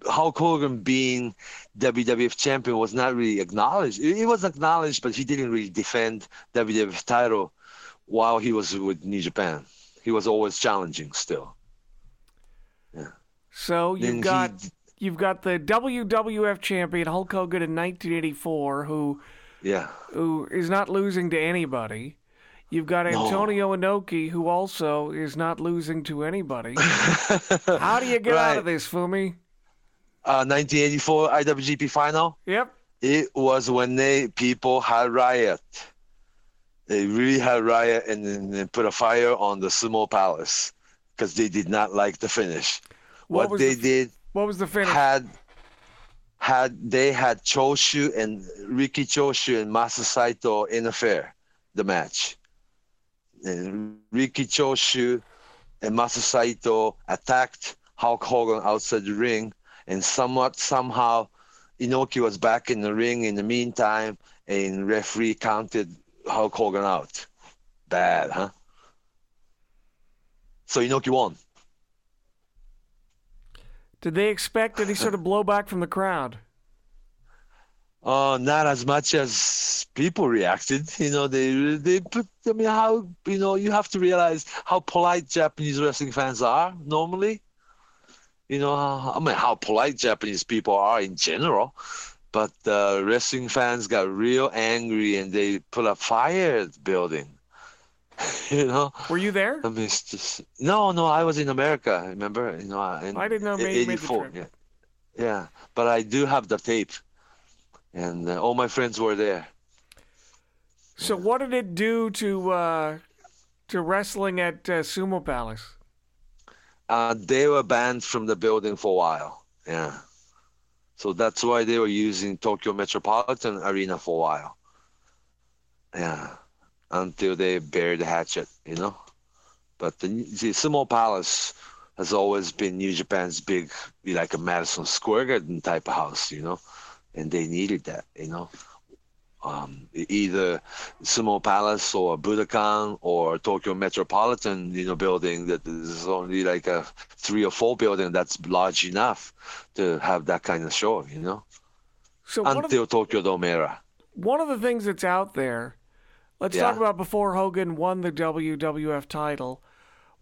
Hulk Hogan being WWF champion was not really acknowledged. It, was acknowledged, but he didn't really defend WWF title while he was with New Japan. He was always challenging still. Yeah. So you've got he, you've got the WWF champion Hulk Hogan in 1984, who Yeah. who is not losing to anybody. You've got Antonio Inoki, who also is not losing to anybody. How do you get out of Right. this, Fumi? Uh, 1984 IWGP final. Yep. It was when they people had riot. They really had riot and then put a fire on the Sumo Palace because they did not like the finish. What What, they the- did What was the finish? had had they had Choshu and Riki Choshu and Masa Saito interfere the match. And Riki Choshu and Masa Saito attacked Hulk Hogan outside the ring, and somewhat somehow Inoki was back in the ring in the meantime, and referee counted Hulk Hogan out. Bad, huh? So Inoki won. Did they expect any sort of blowback from the crowd? Uh, not as much as people reacted. You know, they they put. I mean, how you know you have to realize how polite Japanese wrestling fans are normally. You know, I mean, how polite Japanese people are in general, but uh, wrestling fans got real angry and they put a fire at the building. you know, Were you there? I mean, it's just no, no. I was in America. Remember, you know, in I didn't know maybe made 84, trip. Yeah, yeah. But I do have the tape, and uh, all my friends were there. So what did it do to uh, to wrestling at uh, Sumo Palace? Uh, they were banned from the building for a while. Yeah. So that's why they were using Tokyo Metropolitan Arena for a while. Yeah. Until they buried the hatchet, you know. But the, the Sumo Palace has always been New Japan's big, like a Madison Square Garden type of house, you know. And they needed that, you know. Um, either Sumo Palace or Budokan or Tokyo Metropolitan, you know, building that is only like a three or four building that's large enough to have that kind of show, you know, So one of, the, until Tokyo Dome era. one of the things that's out there, let's Yeah. talk about before Hogan won the WWF title.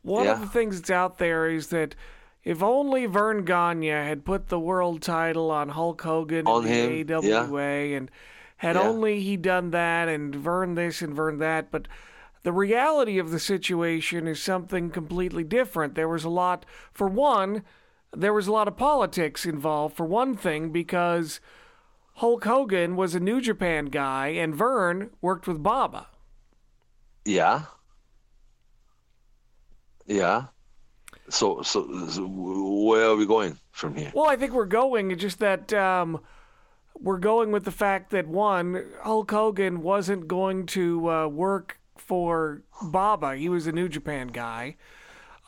One of the things that's out there is that if only Verne Gagne had put the world title on Hulk Hogan On in him, the AWA and had Yeah. only he done that and Verne this and Verne that, but the reality of the situation is something completely different. There was a lot, for one, there was a lot of politics involved, for one thing, because Hulk Hogan was a New Japan guy and Verne worked with Baba. Yeah. Yeah. So, so, so where are we going from here? Well, I think we're going, it's just that um, we're going with the fact that, one, Hulk Hogan wasn't going to uh, work for Baba, he was a New Japan guy.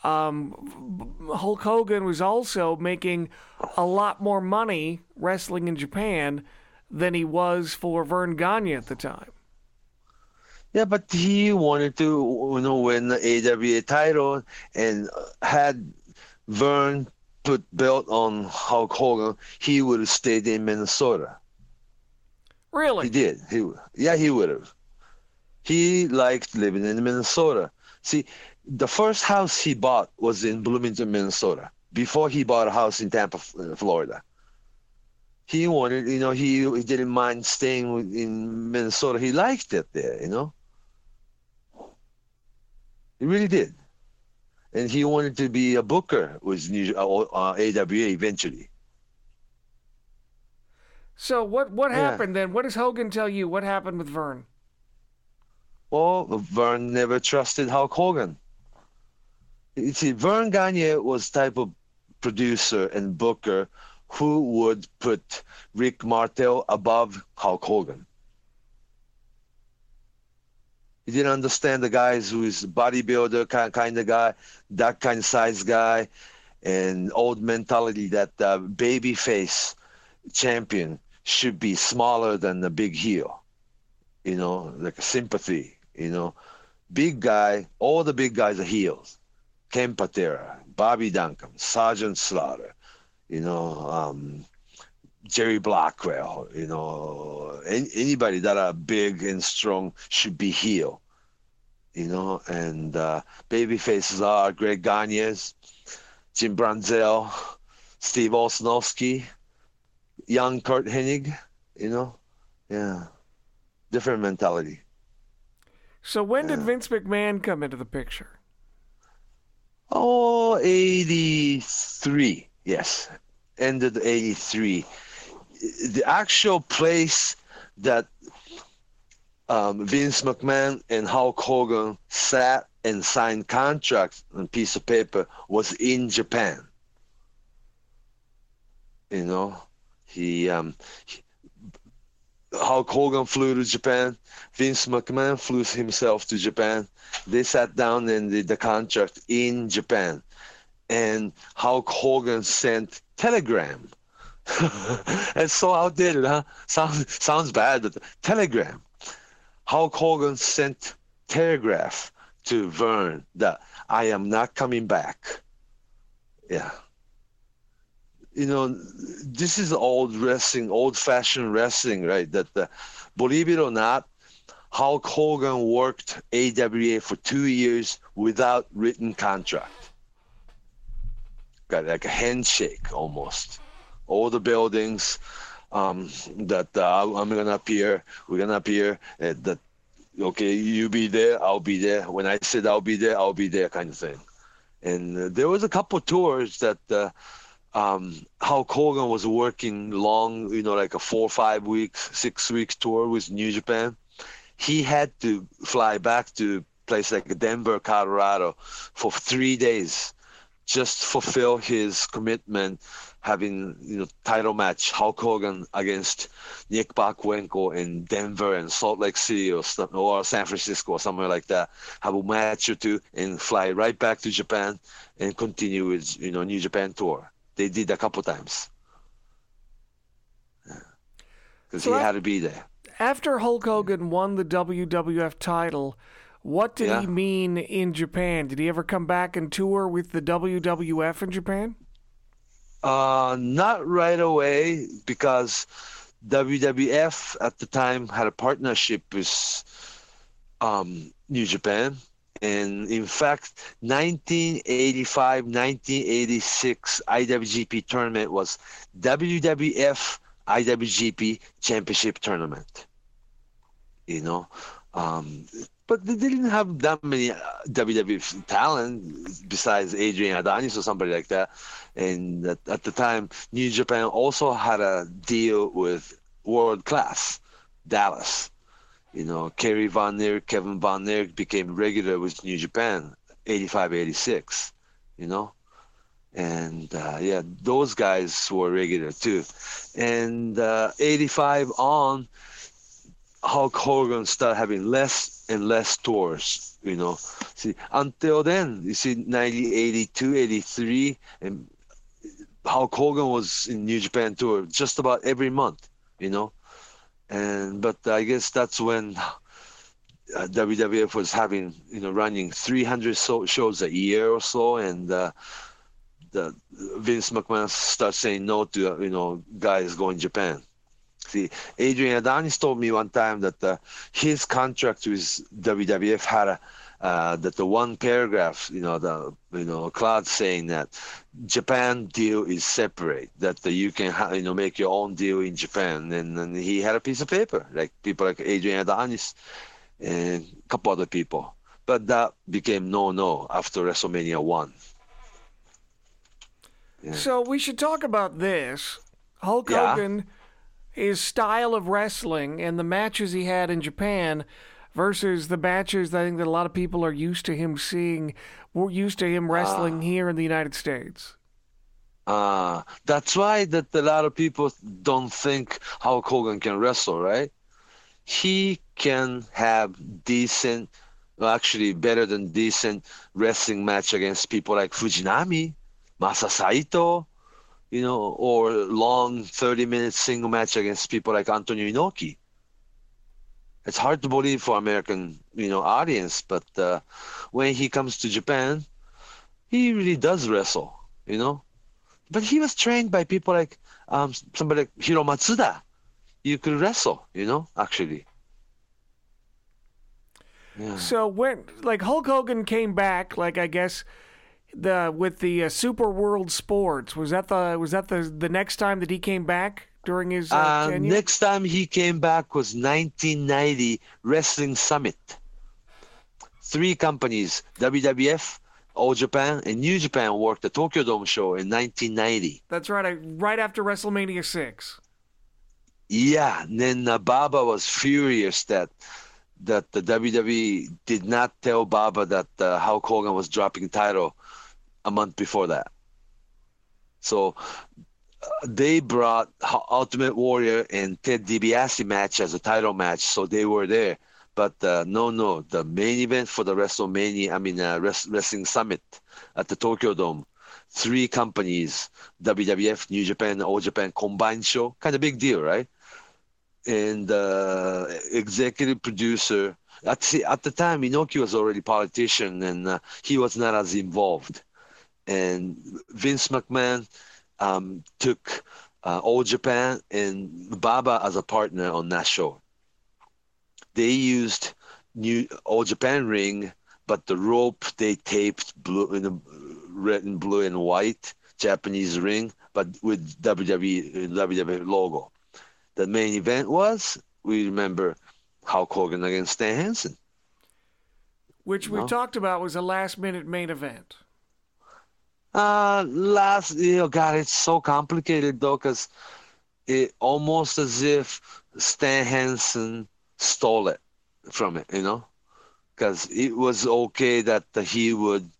Um, Hulk Hogan was also making a lot more money wrestling in Japan than he was for Verne Gagne at the time. Yeah, but he wanted to, you know, win the AWA title and had Verne put belt on Hulk Hogan, he would have stayed in Minnesota. Really? He did. He, yeah, he would have. He liked living in Minnesota. See, the first house he bought was in Bloomington, Minnesota, before he bought a house in Tampa, Florida. He wanted, you know, he, he didn't mind staying in Minnesota. He liked it there, you know. He really did. And he wanted to be a booker with New, uh, uh, AWA eventually. So what what Yeah. happened then? What does Hogan tell you? What happened with Verne? Well, Verne never trusted Hulk Hogan. You see, Verne Gagne was type of producer and booker who would put Rick Martel above Hulk Hogan. He didn't understand the guys who is bodybuilder kind, kind of guy, that kind of size guy, and old mentality that uh, baby face champion should be smaller than the big heel you know, like a sympathy, you know. Big guy, all the big guys are heels. Ken Patera, Bobby Duncum, Sergeant Slaughter, you know, um, Jerry Blackwell, you know, any, anybody that are big and strong should be heel, you know, and uh, baby faces are Greg Gagnes, Jim Brunzell, Steve Olsonoski, young Curt Hennig, you know, yeah, different mentality. So when did Vince McMahon come into the picture? Oh, 83. Yes. Ended 83. The actual place that um, Vince McMahon and Hulk Hogan sat and signed contracts on a piece of paper was in Japan. You know, he, um, he Hulk Hogan flew to Japan. Vince McMahon flew himself to Japan. They sat down and did the contract in Japan. And Hulk Hogan sent telegram. it's so outdated, huh? Sounds sounds bad, but telegram. Hulk Hogan sent telegraph to Verne that I am not coming back. Yeah you know, this is old wrestling, old-fashioned wrestling, right? That the, believe it or not, Hulk Hogan worked AWA for two years without written contract. Got like a handshake almost. All the buildings um, that uh, I'm gonna appear, we're gonna appear. Uh, that okay, you be there, I'll be there. When I said I'll be there, I'll be there, kind of thing. And uh, there was a couple tours that uh, um, Hogan was working long, you know, like a four, five weeks, six weeks tour with New Japan. He had to fly back to place like Denver, Colorado for three days, just fulfill his commitment, having you know title match Hulk Hogan against Nick Bockwinkel in Denver and Salt Lake City or or San Francisco or somewhere like that. Have a match or two and fly right back to Japan and continue with you know New Japan tour they did a couple times because so he had to be there. After Hulk Hogan won the WWF title, what did yeah. he mean in Japan? Did he ever come back and tour with the WWF in Japan? Uh, not right away because WWF at the time had a partnership with um, New Japan and in fact, 1985, 1986 IWGP tournament was WWF IWGP Championship Tournament. You know, um, but they didn't have that many uh, WWF talent besides Adrian Adonis or somebody like that. And at, at the time, New Japan also had a deal with World Class Dallas you know, Kerry Von Erich, Kevin Von Erich became regular with New Japan, 85, 86, you know. And uh, yeah, those guys were regular too. And uh, 85 on, Hulk Hogan started having less and less tours, you know. See, until then, you see, 90, 82, 83, and Hulk Hogan was in New Japan tour just about every month, you know and but I guess that's when uh, WWF was having you know running 300 so- shows a year or so, and uh, the Vince McMahon starts saying no to you know guys going Japan. See, Adrian Adonis told me one time that uh, his contract with WWF had a uh, that the one paragraph, you know, the you know, Claude saying that Japan deal is separate, that the, you can ha- you know make your own deal in Japan, and, and he had a piece of paper, like people like Adrian Adonis and a couple other people, but that became no no after WrestleMania one. Yeah. So we should talk about this. Hulk yeah. Hogan, his style of wrestling, and the matches he had in Japan versus the matches I think that a lot of people are used to him seeing. We're used to him wrestling uh, here in the United States. Uh, that's why that a lot of people don't think Hulk Hogan can wrestle, right? He can have decent, well, actually better than decent wrestling match against people like Fujinami, Masa Saito, you know, or long 30 minute single match against people like Antonio Inoki it's hard to believe for American, you know, audience. But uh, when he comes to Japan, he really does wrestle, you know. But he was trained by people like um, somebody like Hiro Matsuda. You could wrestle, you know, actually. Yeah. So when like Hulk Hogan came back, like I guess the with the uh, Super World Sports. Was that the was that the the next time that he came back during his uh, Uh, next time he came back was 1990 Wrestling Summit. Three companies, WWF, All Japan, and New Japan worked the Tokyo Dome show in 1990. That's right. I, right after WrestleMania six. Yeah, and then uh, Baba was furious that that the WWE did not tell Baba that uh, Hulk Hogan was dropping title a month before that. So they brought Ultimate Warrior and Ted DiBiase match as a title match, so they were there. But uh, no, no, the main event for the WrestleMania, I mean, uh, Res- Wrestling Summit at the Tokyo Dome, three companies, WWF, New Japan, All Japan combined show, kind of big deal, right? and uh, executive producer. At the, at the time, Inoki was already politician, and uh, he was not as involved. And Vince McMahon um, took uh, All Japan and Baba as a partner on that show. They used new All Japan ring, but the rope they taped blue in the red and blue and white Japanese ring, but with WWE WWE logo the main event was we remember Hulk Hogan against Stan Hansen. which we've No. talked about was a last minute main event. Uh, last, know, God, it's so complicated though, because it almost as if Stan Hansen stole it from it, you know, because it was okay that he would,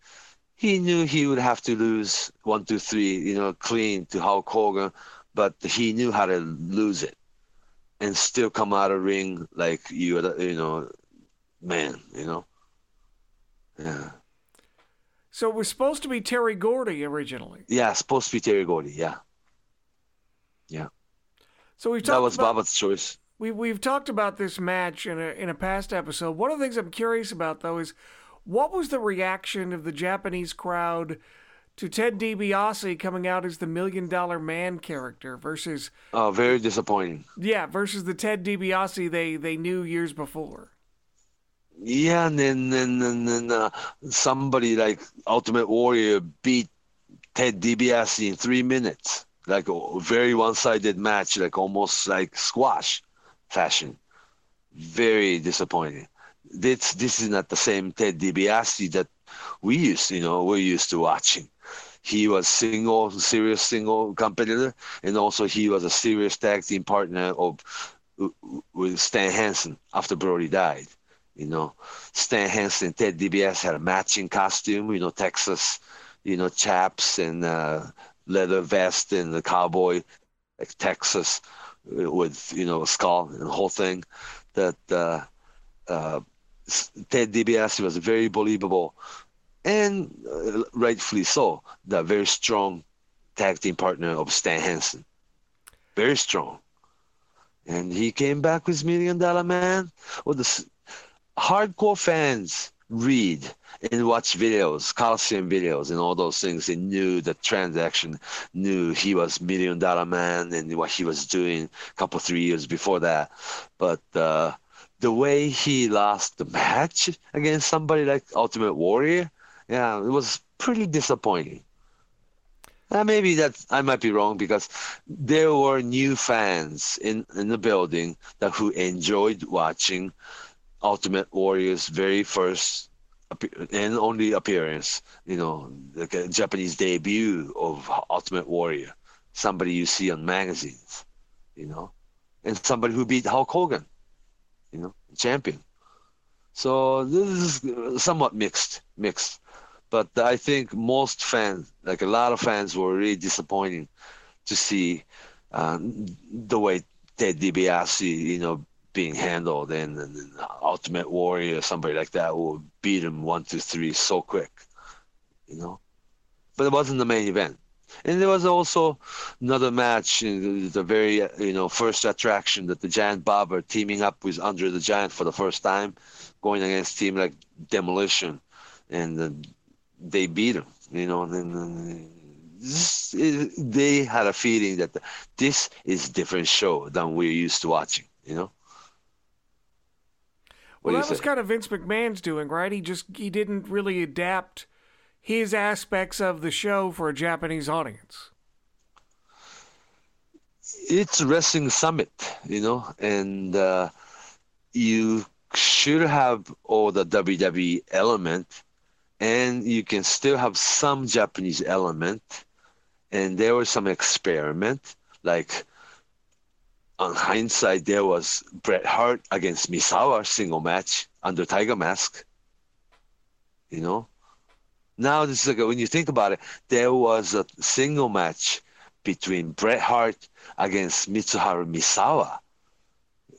he knew he would have to lose one, two, three, you know, clean to Hulk Hogan, but he knew how to lose it and still come out of ring like you, you know, man, you know, yeah. So it was supposed to be Terry Gordy originally. Yeah, supposed to be Terry Gordy. Yeah, yeah. So we've that was about Baba's choice. we we've talked about this match in a in a past episode. One of the things I'm curious about though is what was the reaction of the Japanese crowd to Ted DiBiase coming out as the Million Dollar Man character versus Oh, very disappointing. yeah versus the Ted DiBiase they they knew years before. Yeah, and then then then, then uh, somebody like Ultimate Warrior beat Ted DiBiase in three minutes, like a very one-sided match, like almost like squash fashion. Very disappointing. This this is not the same Ted DiBiase that we used, you know, we're used to watching. He was single, serious single competitor, and also he was a serious tag team partner of with Stan Hansen after Brody died. You know, Stan Hansen and Ted DiBiase had a matching costume. You know, Texas, you know, chaps and uh, leather vest and the cowboy, like Texas, uh, with you know a skull and the whole thing. That uh, uh, Ted DiBiase was very believable, and uh, rightfully so. The very strong tag team partner of Stan Hansen, very strong. And he came back with Million Dollar Man. Well, the hardcore fans read and watch videos, Coliseum videos, and all those things. They knew the transaction, knew he was Million Dollar Man and what he was doing a couple, three years before that. But uh, the way he lost the match against somebody like Ultimate Warrior, yeah, it was pretty disappointing. Uh, maybe that I might be wrong because there were new fans in, in the building that who enjoyed watching Ultimate Warrior's very first and only appearance, you know, like a Japanese debut of Ultimate Warrior, somebody you see on magazines, you know, and somebody who beat Hulk Hogan, you know, champion. So this is somewhat mixed, mixed. But I think most fans, like a lot of fans, were really disappointing to see uh, the way Ted DiBiase, you know, being handled, and, and, Ultimate Warrior, somebody like that, will beat him one, two, three so quick, you know. But it wasn't the main event. And there was also another match, the very you know first attraction that the Giant Baba teaming up with Andre the Giant for the first time, going against team like Demolition, and uh, they beat him. You know, and, and this is, they had a feeling that this is different show than we're used to watching. You know. What well, that was kind of Vince McMahon's doing, right? He just he didn't really adapt his aspects of the show for a Japanese audience? It's wrestling summit, you know, and uh, you should have all the WWE element, and you can still have some Japanese element. And there was some experiment, like on hindsight, there was Bret Hart against Misawa single match under Tiger Mask. You know, now this is like when you think about it, there was a single match between Bret Hart against Mitsuharu Misawa.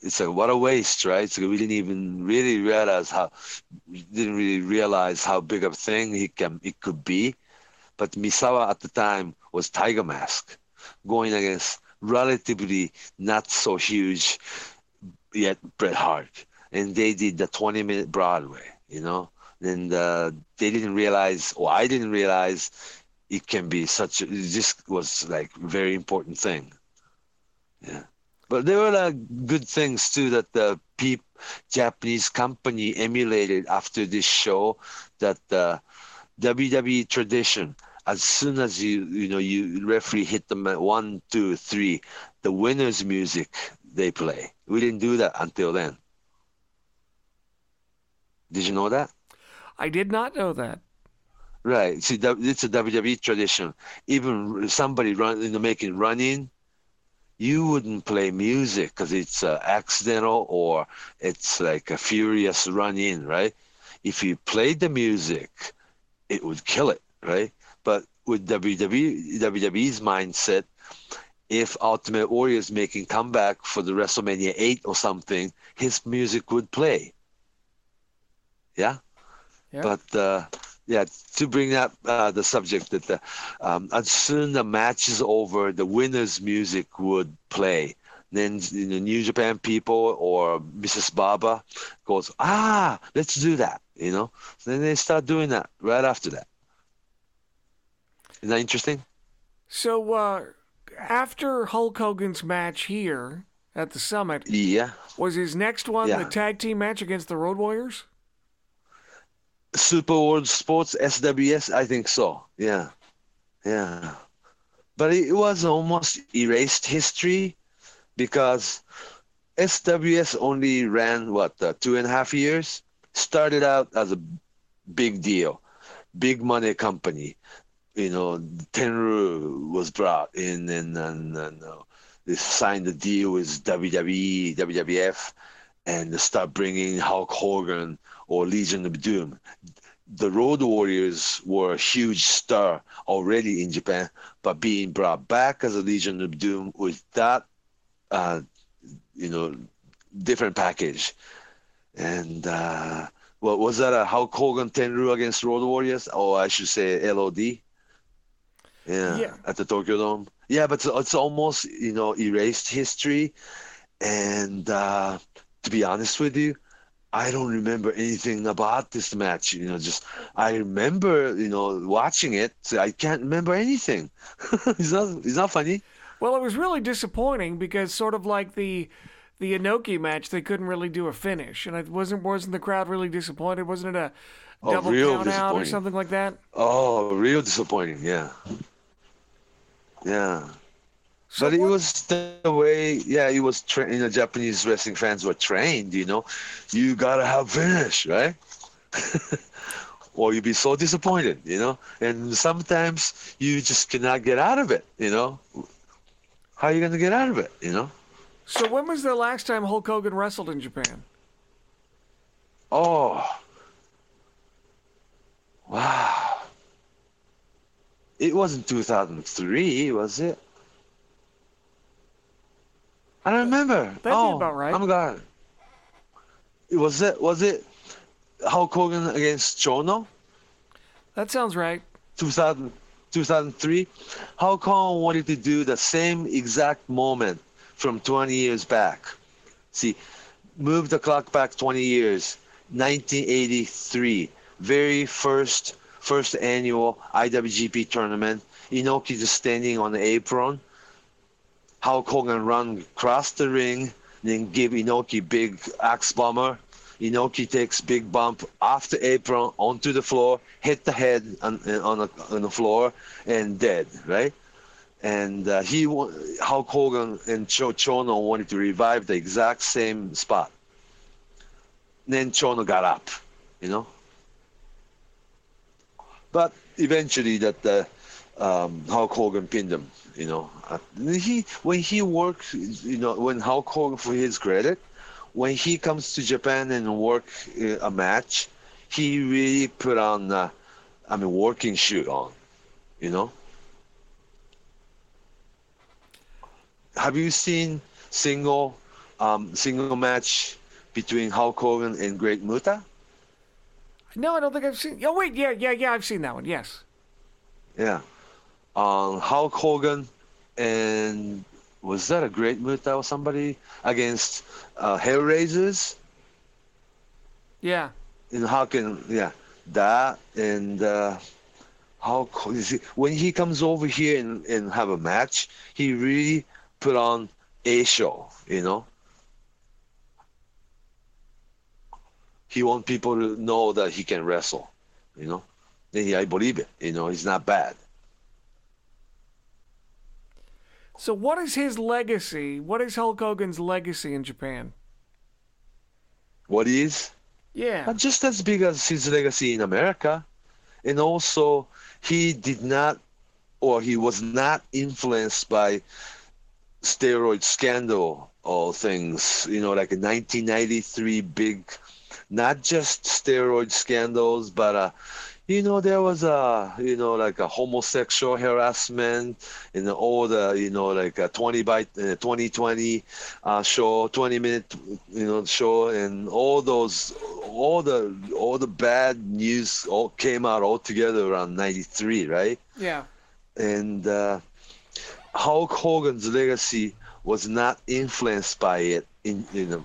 It's like what a waste, right? So we didn't even really realize how didn't really realize how big of a thing he can it could be. But Misawa at the time was Tiger Mask, going against relatively not so huge yet Bret Hart, and they did the 20 minute Broadway, you know, and uh, they didn't realize, or I didn't realize, it can be such. A, this was like very important thing. Yeah, but there were like good things too that the peep Japanese company emulated after this show. That the WWE tradition as soon as you you know you referee hit them at one two three the winners music they play. We didn't do that until then. Did you know that? I did not know that. right. See it's a wwe tradition. Even somebody run you know making running you wouldn't play music because it's uh, accidental or it's like a furious run in right? If you played the music it would kill it right but with WWE, WWE's mindset, if Ultimate Warrior is making comeback for the WrestleMania 8 or something, his music would play. Yeah? Yeah. But, uh, yeah, to bring up uh, the subject that the, um, as soon the match is over, the winner's music would play. Then you know, New Japan people or Mrs. Baba goes, ah, let's do that, you know. So then they start doing that right after that. Isn't that interesting? So, uh, after Hulk Hogan's match here at the summit, Yeah. was his next one Yeah. the tag team match against the Road Warriors? Super World Sports SWS, I think so. Yeah. Yeah. But it was almost erased history because SWS only ran what uh, two and a half years. Started out as a big deal, big money company. You know, Tenryu was brought in and and, and uh, they signed a deal with WWE, WWF, and they start bringing Hulk Hogan or Legion of Doom. The Road Warriors were a huge star already in Japan, but being brought back as a Legion of Doom with that, uh, you know, different package. And uh, well, was that a Hulk Hogan Tenryu against Road Warriors, or I should say LOD? Yeah, Yeah. at the Tokyo Dome. Yeah, but it's, it's almost you know erased history, and uh, to be honest with you, I don't remember anything about this match. You know, just I remember you know watching it. So I can't remember anything. it's not it's not funny. Well, it was really disappointing because sort of like the the Inoki match, they couldn't really do a finish, and it wasn't wasn't the crowd really disappointed? Wasn't it a Oh, double real count out or something like that? Oh, real disappointing. Yeah, yeah. So but it was the way, yeah, it was, tra- you know, Japanese wrestling fans were trained, you know, you gotta have finish, right? or you'd be so disappointed, you know, and sometimes you just cannot get out of it, you know. How are you gonna get out of it, you know? So when was the last time Hulk Hogan wrestled in Japan? Oh, wow. It wasn't 2003, was it? I don't remember. That'd oh, about right. I'm gone. Was it? Was it Hulk Hogan against Chono? That sounds right. 2000, 2003. Hulk Hogan wanted to do the same exact moment from 20 years back. See, move the clock back 20 years. 1983, very first first annual IWGP tournament. Inoki is standing on the apron. Hulk Hogan run across the ring, then give Inoki big axe bomber, Inoki takes big bump off the apron onto the floor, hit the head on on the, on the floor, and dead. Right. And uh, he Hulk Hogan and Cho Chono wanted to revive the exact same spot. then Chono got up, you know. But eventually, that uh, um, Hulk Hogan pinned him. You know, uh, he when he worked, you know, when Hulk Hogan, for his credit, when he comes to Japan and work uh, a match, he really put on, uh, I mean, working shoot on. You know. Have you seen single, um, single match between Hulk Hogan and Great Muta? No, I don't think I've seen. Oh wait, yeah, yeah, yeah, I've seen that one. Yes. Yeah um, Hulk Hogan and was that a Great Muta or somebody against uh, Hellraisers? Yeah. And how can yeah that and uh, how when he comes over here and, and have a match, he really put on a show, you know. He want people to know that he can wrestle, you know. And I believe it, you know. He's not bad. So, what is his legacy? What is Hulk Hogan's legacy in Japan? What is? Yeah. Just as big as his legacy in America. And also, he did not, or he was not influenced by steroid scandal or things, you know, like a 1993 big, not just steroid scandals, but uh, you know, there was a, you know, like a homosexual harassment in all the, you know, like a 20 by uh, 2020 uh, show, 20 minute, you know, show, and all those, all the, all the bad news all came out all together around 93, right? Yeah. And uh, Hulk Hogan's legacy was not influenced by it in, you know,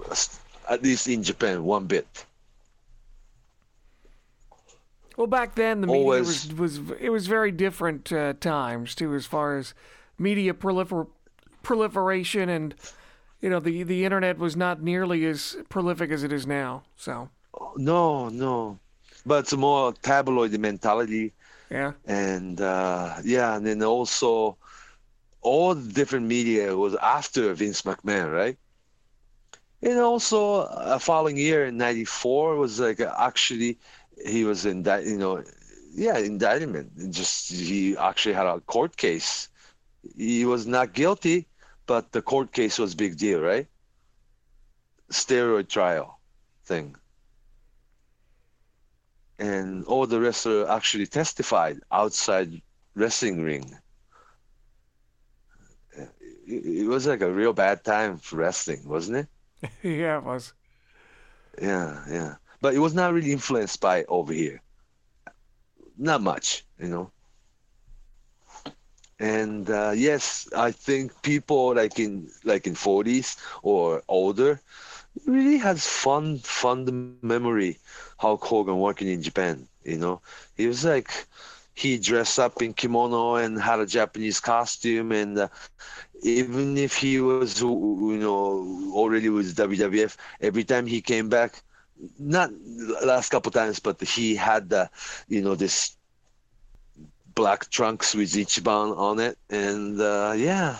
at least in Japan, one bit. Well, back then the media Always. was, was it was very different uh, times too, as far as media prolifer- proliferation and you know the the internet was not nearly as prolific as it is now. So no, no, but it's more tabloid mentality. Yeah, and uh, yeah, and then also all the different media was after Vince McMahon, right? And also, a following year in '94 was like actually he was in that you know yeah indictment. Just he actually had a court case. He was not guilty but the court case was big deal right? Steroid trial thing. And all the wrestlers actually testified outside wrestling ring. It was like a real bad time for wrestling wasn't it? Yeah it was. Yeah yeah but it was not really influenced by over here. Not much, you know. And uh, yes, I think people like in like in 40s or older really has fun fun memory how Hogan working in Japan. You know, he was like he dressed up in kimono and had a Japanese costume, and uh, even if he was you know already with WWF, every time he came back, not last couple times, but he had the, you know, this black trunks with Ichiban on it, and uh, yeah,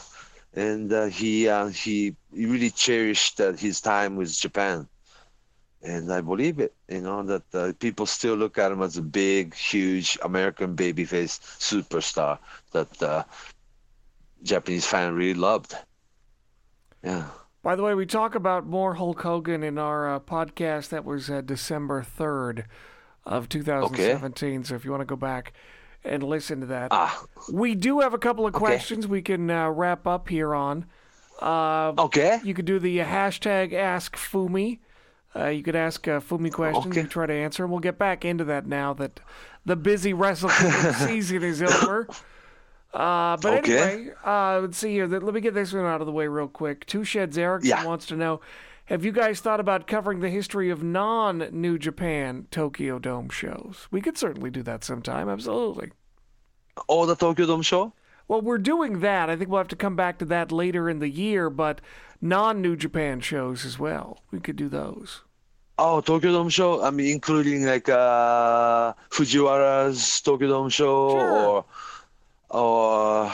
and uh, he uh, he really cherished uh, his time with Japan, and I believe it. You know that uh, people still look at him as a big, huge American babyface superstar that uh, Japanese fan really loved. Yeah. By the way, we talk about more Hulk Hogan in our uh, podcast that was uh, December 3rd of 2017. Okay. So if you want to go back and listen to that. Ah. We do have a couple of questions we can uh, wrap up here on. Uh, okay. You could do the hashtag Ask Fumi. Uh, you could ask uh, Fumi questions. Okay. try to answer. And we'll get back into that now that the busy wrestling season is over. Uh, but okay. anyway, uh, let's see here. Let me get this one out of the way real quick. Two Sheds Erickson yeah. wants to know Have you guys thought about covering the history of non New Japan Tokyo Dome shows? We could certainly do that sometime. Absolutely. Oh, the Tokyo Dome show? Well, we're doing that. I think we'll have to come back to that later in the year, but non New Japan shows as well. We could do those. Oh, Tokyo Dome show. I mean, including like uh, Fujiwara's Tokyo Dome show, Sure. or or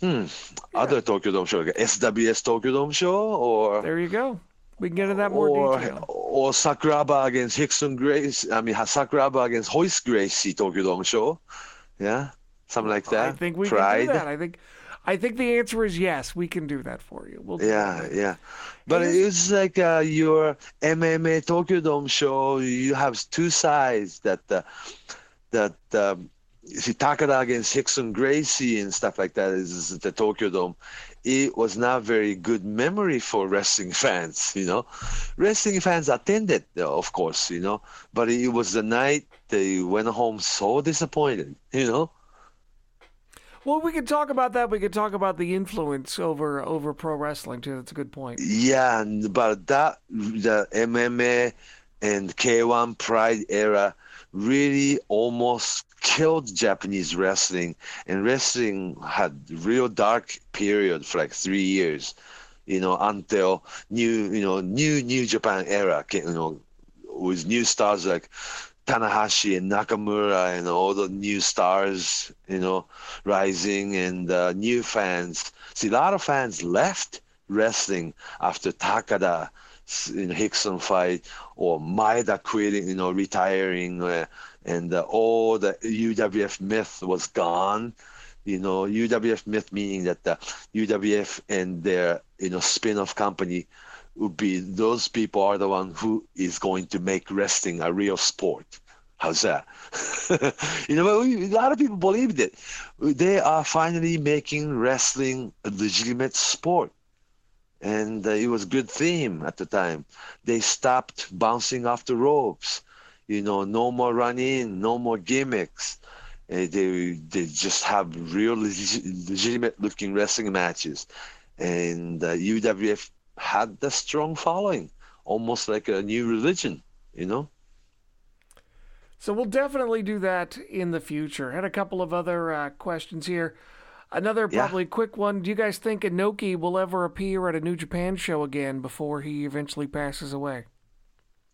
hmm, other Tokyo Dome show, like SWS Tokyo Dome show, or There you go. We can get into that more or detail. or Sakuraba against Rickson Grace. I mean, Sakuraba against Royce Gracie Tokyo Dome show. Yeah, something like that. I think we Pride. can do that. I think, I think the answer is yes. We can do that for you. We'll Yeah, yeah. But It it's like uh, your MMA Tokyo Dome show. You have two sides that uh, that um, see Takada against Rickson Gracie and stuff like that is, is the Tokyo Dome. It was not very good memory for wrestling fans, you know. Wrestling fans attended, though, of course, you know, but it was the night they went home so disappointed, you know. Well, we could talk about that. We could talk about the influence over over pro wrestling too. That's a good point. Yeah, and- but that the MMA and K1 Pride era really almost killed Japanese wrestling, and wrestling had real dark period for like three years, you know, until new, you know, new New Japan era, you know, with new stars like Tanahashi and Nakamura and all the new stars, you know, rising and uh, new fans. See, a lot of fans left wrestling after Takada in Rickson fight or Maeda quitting, you know, retiring, uh, and uh, all the UWF myth was gone. You know, UWF myth meaning that the UWF and their you know spin-off company would be those people are the one who is going to make wrestling a real sport. How's that? you know, a lot of people believed it. They are finally making wrestling a legitimate sport and uh, it was a good theme at the time. They stopped bouncing off the ropes, you know, no more run-in, no more gimmicks. Uh, they they just have real legi- legitimate-looking wrestling matches, and uh, UWF had a strong following, almost like a new religion, you know. So we'll definitely do that in the future. Had a couple of other uh, questions here. Another Yeah. probably quick one. Do you guys think Inoki will ever appear at a New Japan show again before he eventually passes away?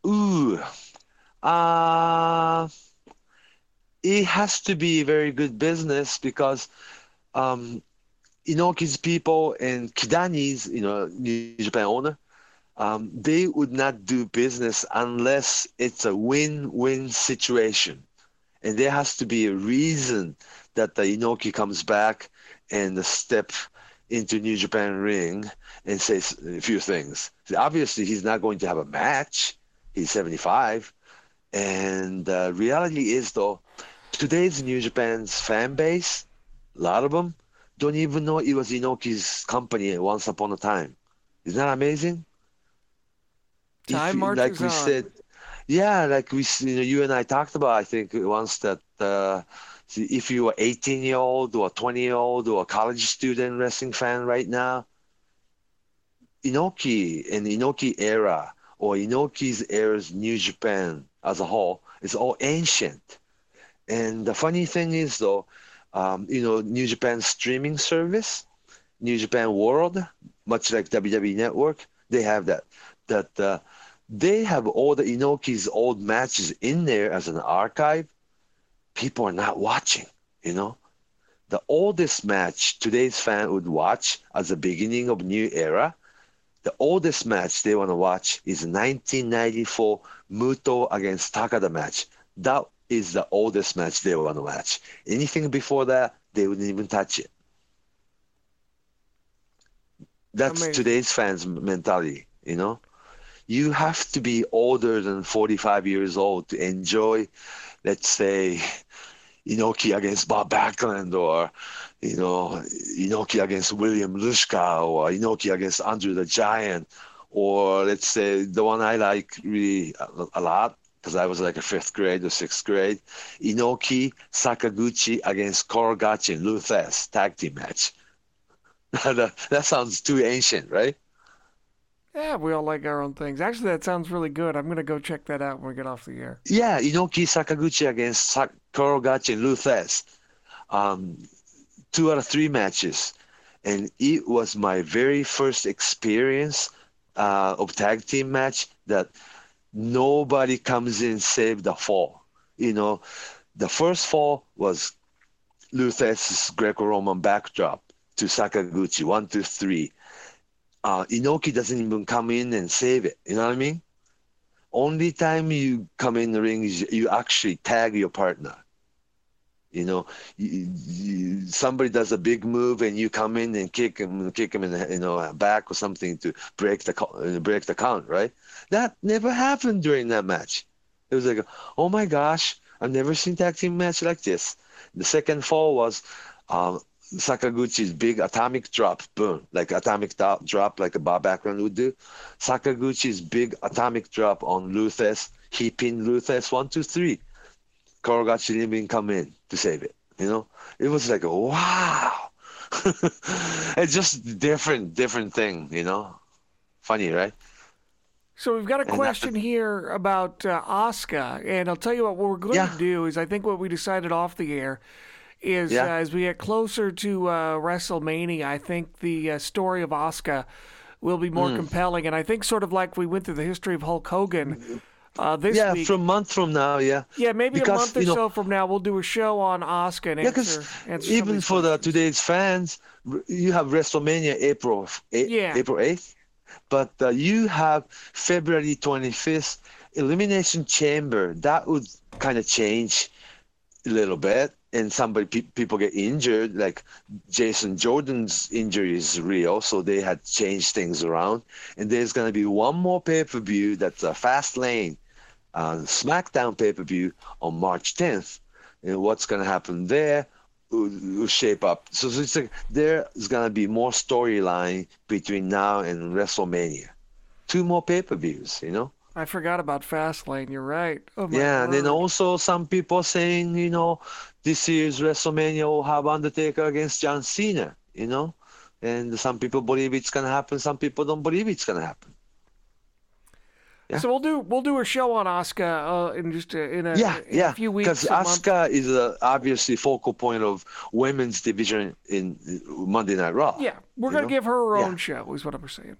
Ooh, uh, it has to be very good business because um, Inoki's people and Kidani's, you know, New Japan owner, um, they would not do business unless it's a win-win situation. And there has to be a reason that the Inoki comes back and step into New Japan ring and says a few things. Obviously, he's not going to have a match. He's 75. And uh, reality is, though, today's New Japan's fan base, a lot of them, don't even know it was Inoki's company once upon a time. Isn't that amazing? Time you- marches like we on. said, yeah, like we, you know, you and I talked about, I think once that uh, if you are 18 year old or 20 year old or a college student wrestling fan right now, Inoki and Inoki era or Inoki's era's New Japan as a whole is all ancient. And the funny thing is, though, um, you know, New Japan streaming service, New Japan World, much like WWE Network, they have that. That uh, they have all the Inoki's old matches in there as an archive. People are not watching, you know. The oldest match today's fan would watch as the beginning of new era. The oldest match they want to watch is 1994 Muto against Takada match. That is the oldest match they want to watch. Anything before that, they wouldn't even touch it. That's Amazing. today's fans' mentality, you know? You have to be older than 45 years old to enjoy, let's say, Inoki against Bob Backlund or, you know, Inoki against William Ruska or Inoki against Andre the Giant or let's say the one I like really a, a lot because I was like a fifth grade or sixth grade, Inoki Sakaguchi against Karl Gotch and Lou Thesz tag team match. that, that sounds too ancient, right? Yeah, we all like our own things. Actually, that sounds really good. I'm gonna go check that out when we get off the air. Yeah, Inoki Sakaguchi against Sak- Karl Gotch and Lou Thesz. Um, two out of three matches. And it was my very first experience uh, of tag team match that nobody comes in save the fall. You know, the first fall was Lou Thesz's Greco-Roman backdrop to Sakaguchi, one, two, three. Uh, Inoki doesn't even come in and save it. You know what I mean? Only time you come in the ring is you actually tag your partner. You know, you, you, somebody does a big move and you come in and kick him, kick him in the you know back or something to break the break the count, right? That never happened during that match. It was like, oh my gosh, I've never seen tag team match like this. The second fall was um, Sakaguchi's big atomic drop, boom, like atomic do- drop, like a Bob Backlund would do. Sakaguchi's big atomic drop on Lou Thesz. He pinned Lou Thesz one, two, three. Didn't even come in to save it. You know, it was like wow. it's just different, different thing. You know, funny, right? So we've got a question here about uh, Asuka, and I'll tell you what, what we're going Yeah. to do is I think what we decided off the air is Yeah. uh, as we get closer to uh, WrestleMania, I think the uh, story of Asuka will be more compelling, and I think sort of like we went through the history of Hulk Hogan uh, this yeah, week. from month from now, yeah. yeah, maybe a month or you know- so from now, we'll do a show on Asuka and Yeah, answer, because answer even for the today's fans, you have WrestleMania April eight, Yeah. April eighth, but uh, you have February twenty fifth Elimination Chamber. That would kind of change a little bit, and somebody pe- people get injured. Like Jason Jordan's injury is real, so they had changed things around. And there's going to be one more pay per view that's a Fastlane uh, SmackDown pay per view on March 10th. And what's going to happen there will, will shape up. So, so it's like there's going to be more storyline between now and WrestleMania. Two more pay per views, you know? I forgot about Fastlane. You're right. Oh my Yeah, and then also some people saying, you know, this year's WrestleMania will have Undertaker against John Cena, you know? And some people believe it's going to happen, some people don't believe it's going to happen. Yeah. So we'll do we'll do a show on Asuka uh, in just a, in a, Yeah, in yeah. a few weeks. Because a month. Asuka is a, obviously focal point of women's division in Monday Night Raw. Yeah, we're going to know? give her her Yeah. own show, is what I'm saying.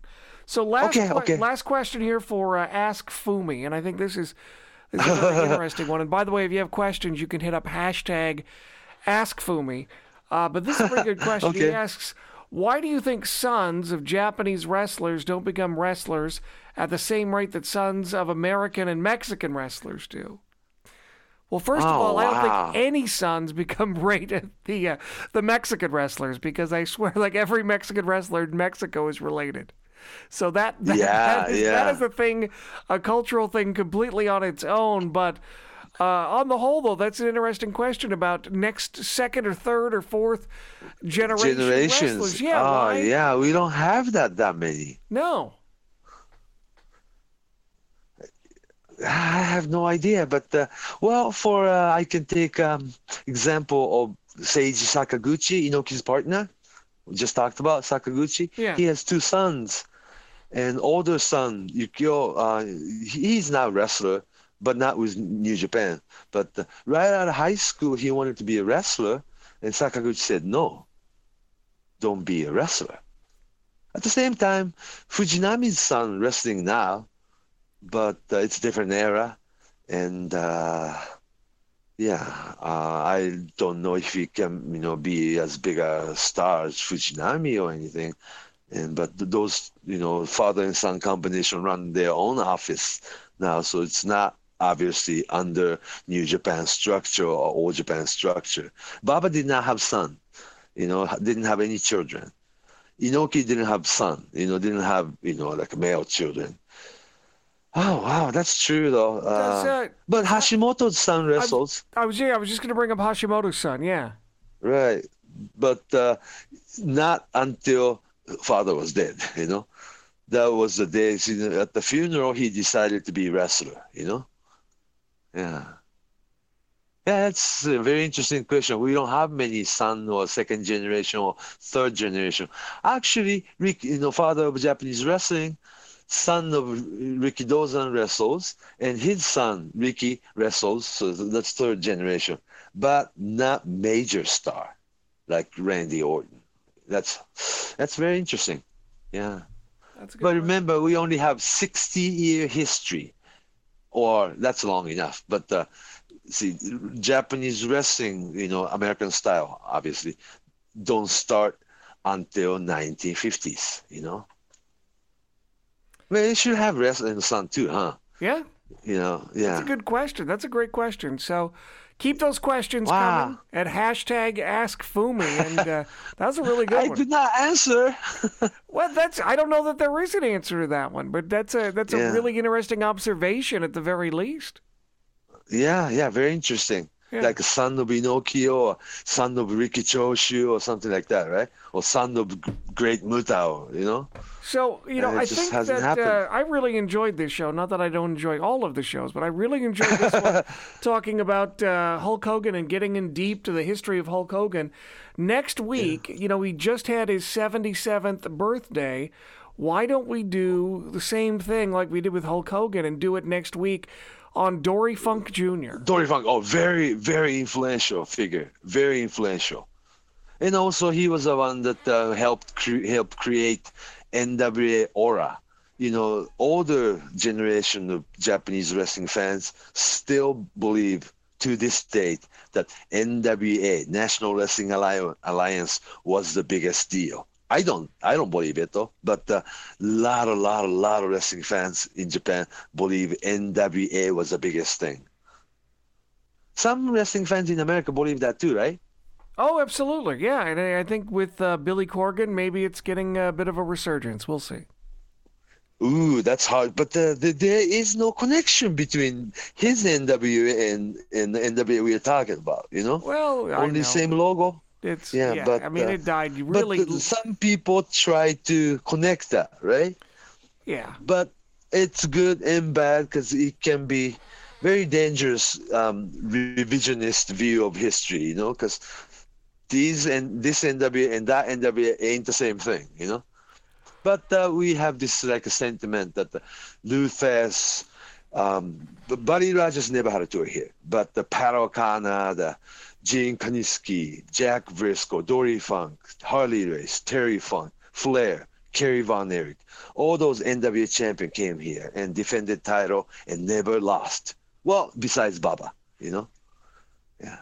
So last Okay, que- okay. last question here for uh, Ask Fumi, and I think this is this is a very interesting one. And by the way, if you have questions, you can hit up hashtag Ask Fumi. Uh, but this is a pretty good question. He asks, why do you think sons of Japanese wrestlers don't become wrestlers at the same rate that sons of American and Mexican wrestlers do? Well, first of Oh, all, I don't think any sons become great at the uh, the Mexican wrestlers because I swear, like every Mexican wrestler in Mexico is related. So that that, Yeah, that, is, yeah. is a thing, a cultural thing completely on its own. But uh, on the whole, though, that's an interesting question about next, second, or third, or fourth generation Generations. wrestlers. Yeah, oh, yeah. We don't have that that many. No. I have no idea. But, uh, well, for uh, I can take um, example of Seiji Sakaguchi, Inoki's partner. We just talked about Sakaguchi. Yeah. He has two sons. An older son, Yukio, uh, he's now a wrestler, but not with New Japan. But uh, right out of high school, he wanted to be a wrestler, and Sakaguchi said, no, don't be a wrestler. At the same time, Fujinami's son wrestling now, but uh, it's a different era, and uh, yeah, uh, I don't know if he can, you know, be as big a star as Fujinami or anything. And but those, you know, father and son combination run their own office now, so it's not obviously under New Japan structure or old Japan structure. Baba did not have son, you know, didn't have any children. Inoki didn't have son, you know, didn't have, you know, like male children. Oh wow, that's true though. Uh, uh, but Hashimoto's son wrestles, I was yeah, I was just going to bring up Hashimoto's son. Yeah. right? But uh, not until father was dead. You know, that was the day. At the funeral, he decided to be a wrestler. You know, yeah. Yeah, that's a very interesting question. We don't have many son or second generation or third generation. Actually, Rick, you know, father of Japanese wrestling, son of Rikidozan wrestles, and his son Ricky wrestles. So that's third generation, but not major star like Randy Orton. That's that's very interesting. Yeah. That's good But remember, we only have 60 year history or that's long enough. But uh, see, Japanese wrestling, you know, American style, obviously, don't start until 1950s. You know, well, you should have wrestling in the sun too, huh? Yeah. You know, yeah. That's a good question. That's a great question. So keep those questions Wow. coming at hashtag Ask Fumi, and uh, that was a really good I one. I did not answer. Well, that's I don't know that there is an answer to that one, but that's a that's a really interesting observation at the very least. Yeah, yeah, very interesting. Yeah. Like son of Pinocchio or son of Riki Choshu or something like that, right? Or son of Great Muta, you know? So you know, I think that uh, I really enjoyed this show. Not that I don't enjoy all of the shows, but I really enjoyed this one, talking about uh, Hulk Hogan and getting in deep to the history of Hulk Hogan. Next week, you know, he just had his seventy seventh birthday. Why don't we do the same thing like we did with Hulk Hogan and do it next week on Dory Funk Jr. Dory Funk, oh, very, very influential figure, very influential. And also, he was the one that uh, helped cre- help create NWA Aura. You know, older generation of Japanese wrestling fans still believe to this date that NWA, National Wrestling Alli- Alliance, was the biggest deal. I don't, I don't believe it though. But a lot, a lot, a lot of wrestling fans in Japan believe NWA was the biggest thing. Some wrestling fans in America believe that too, right? Oh, absolutely, yeah. And I I think with uh, Billy Corgan, maybe it's getting a bit of a resurgence. We'll see. Ooh, that's hard. But uh, the, there is no connection between his NWA and, and the NWA we're talking about, you know? Well, I Only same logo. It's Yeah, yeah. but, I mean, uh, it died really. But some people try to connect that, right? yeah, But it's good and bad because it can be very dangerous um, revisionist view of history, you know, because these and this NWA and that NWA ain't the same thing, you know. But uh, we have this like a sentiment that the Lou Thesz, um, Buddy Rogers never had a tour here, but the Pat O'Connor, the Gene Kiniski, Jack Briscoe, Dory Funk, Harley Race, Terry Funk, Flair, Kerry Von Erich, all those NWA champion came here and defended title and never lost. Well, besides Baba, you know. Yeah.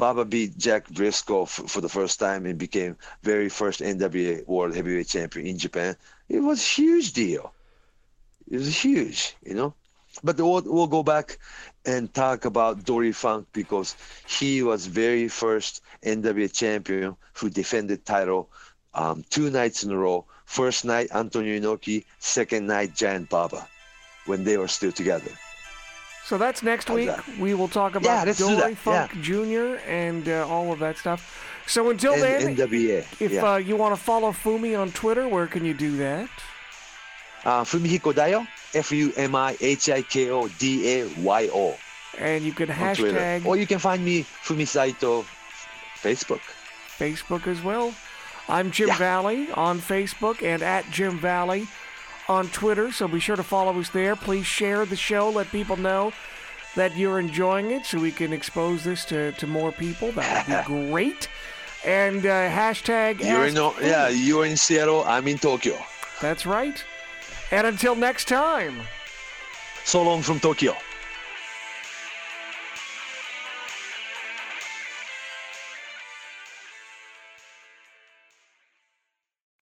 Baba beat Jack Briscoe f- for the first time and became very first NWA World Heavyweight Champion in Japan. It was a huge deal. It was huge, you know. But we'll, we'll go back and talk about Dory Funk because he was very first NWA champion who defended title um, two nights in a row. First night Antonio Inoki, second night Giant Baba, when they were still together. So that's next week. We will talk about let's Dory Funk Jr. and uh, all of that stuff. So until then, NWA. if yeah. uh, you want to follow Fumi on Twitter, where can you do that? uh, Fumihiko Dayo, F U M I H I K O D A Y O And you can hashtag Or you can find me Fumi Saito Facebook. Facebook as well. I'm Jim Yeah. Valley on Facebook and at Jim Valley on Twitter. So be sure to follow us there. Please share the show. Let people know that you're enjoying it so we can expose this to, to more people. That would be great. And uh, hashtag. You're in, yeah, you're in Seattle. I'm in Tokyo. That's right. And until next time. So long from Tokyo.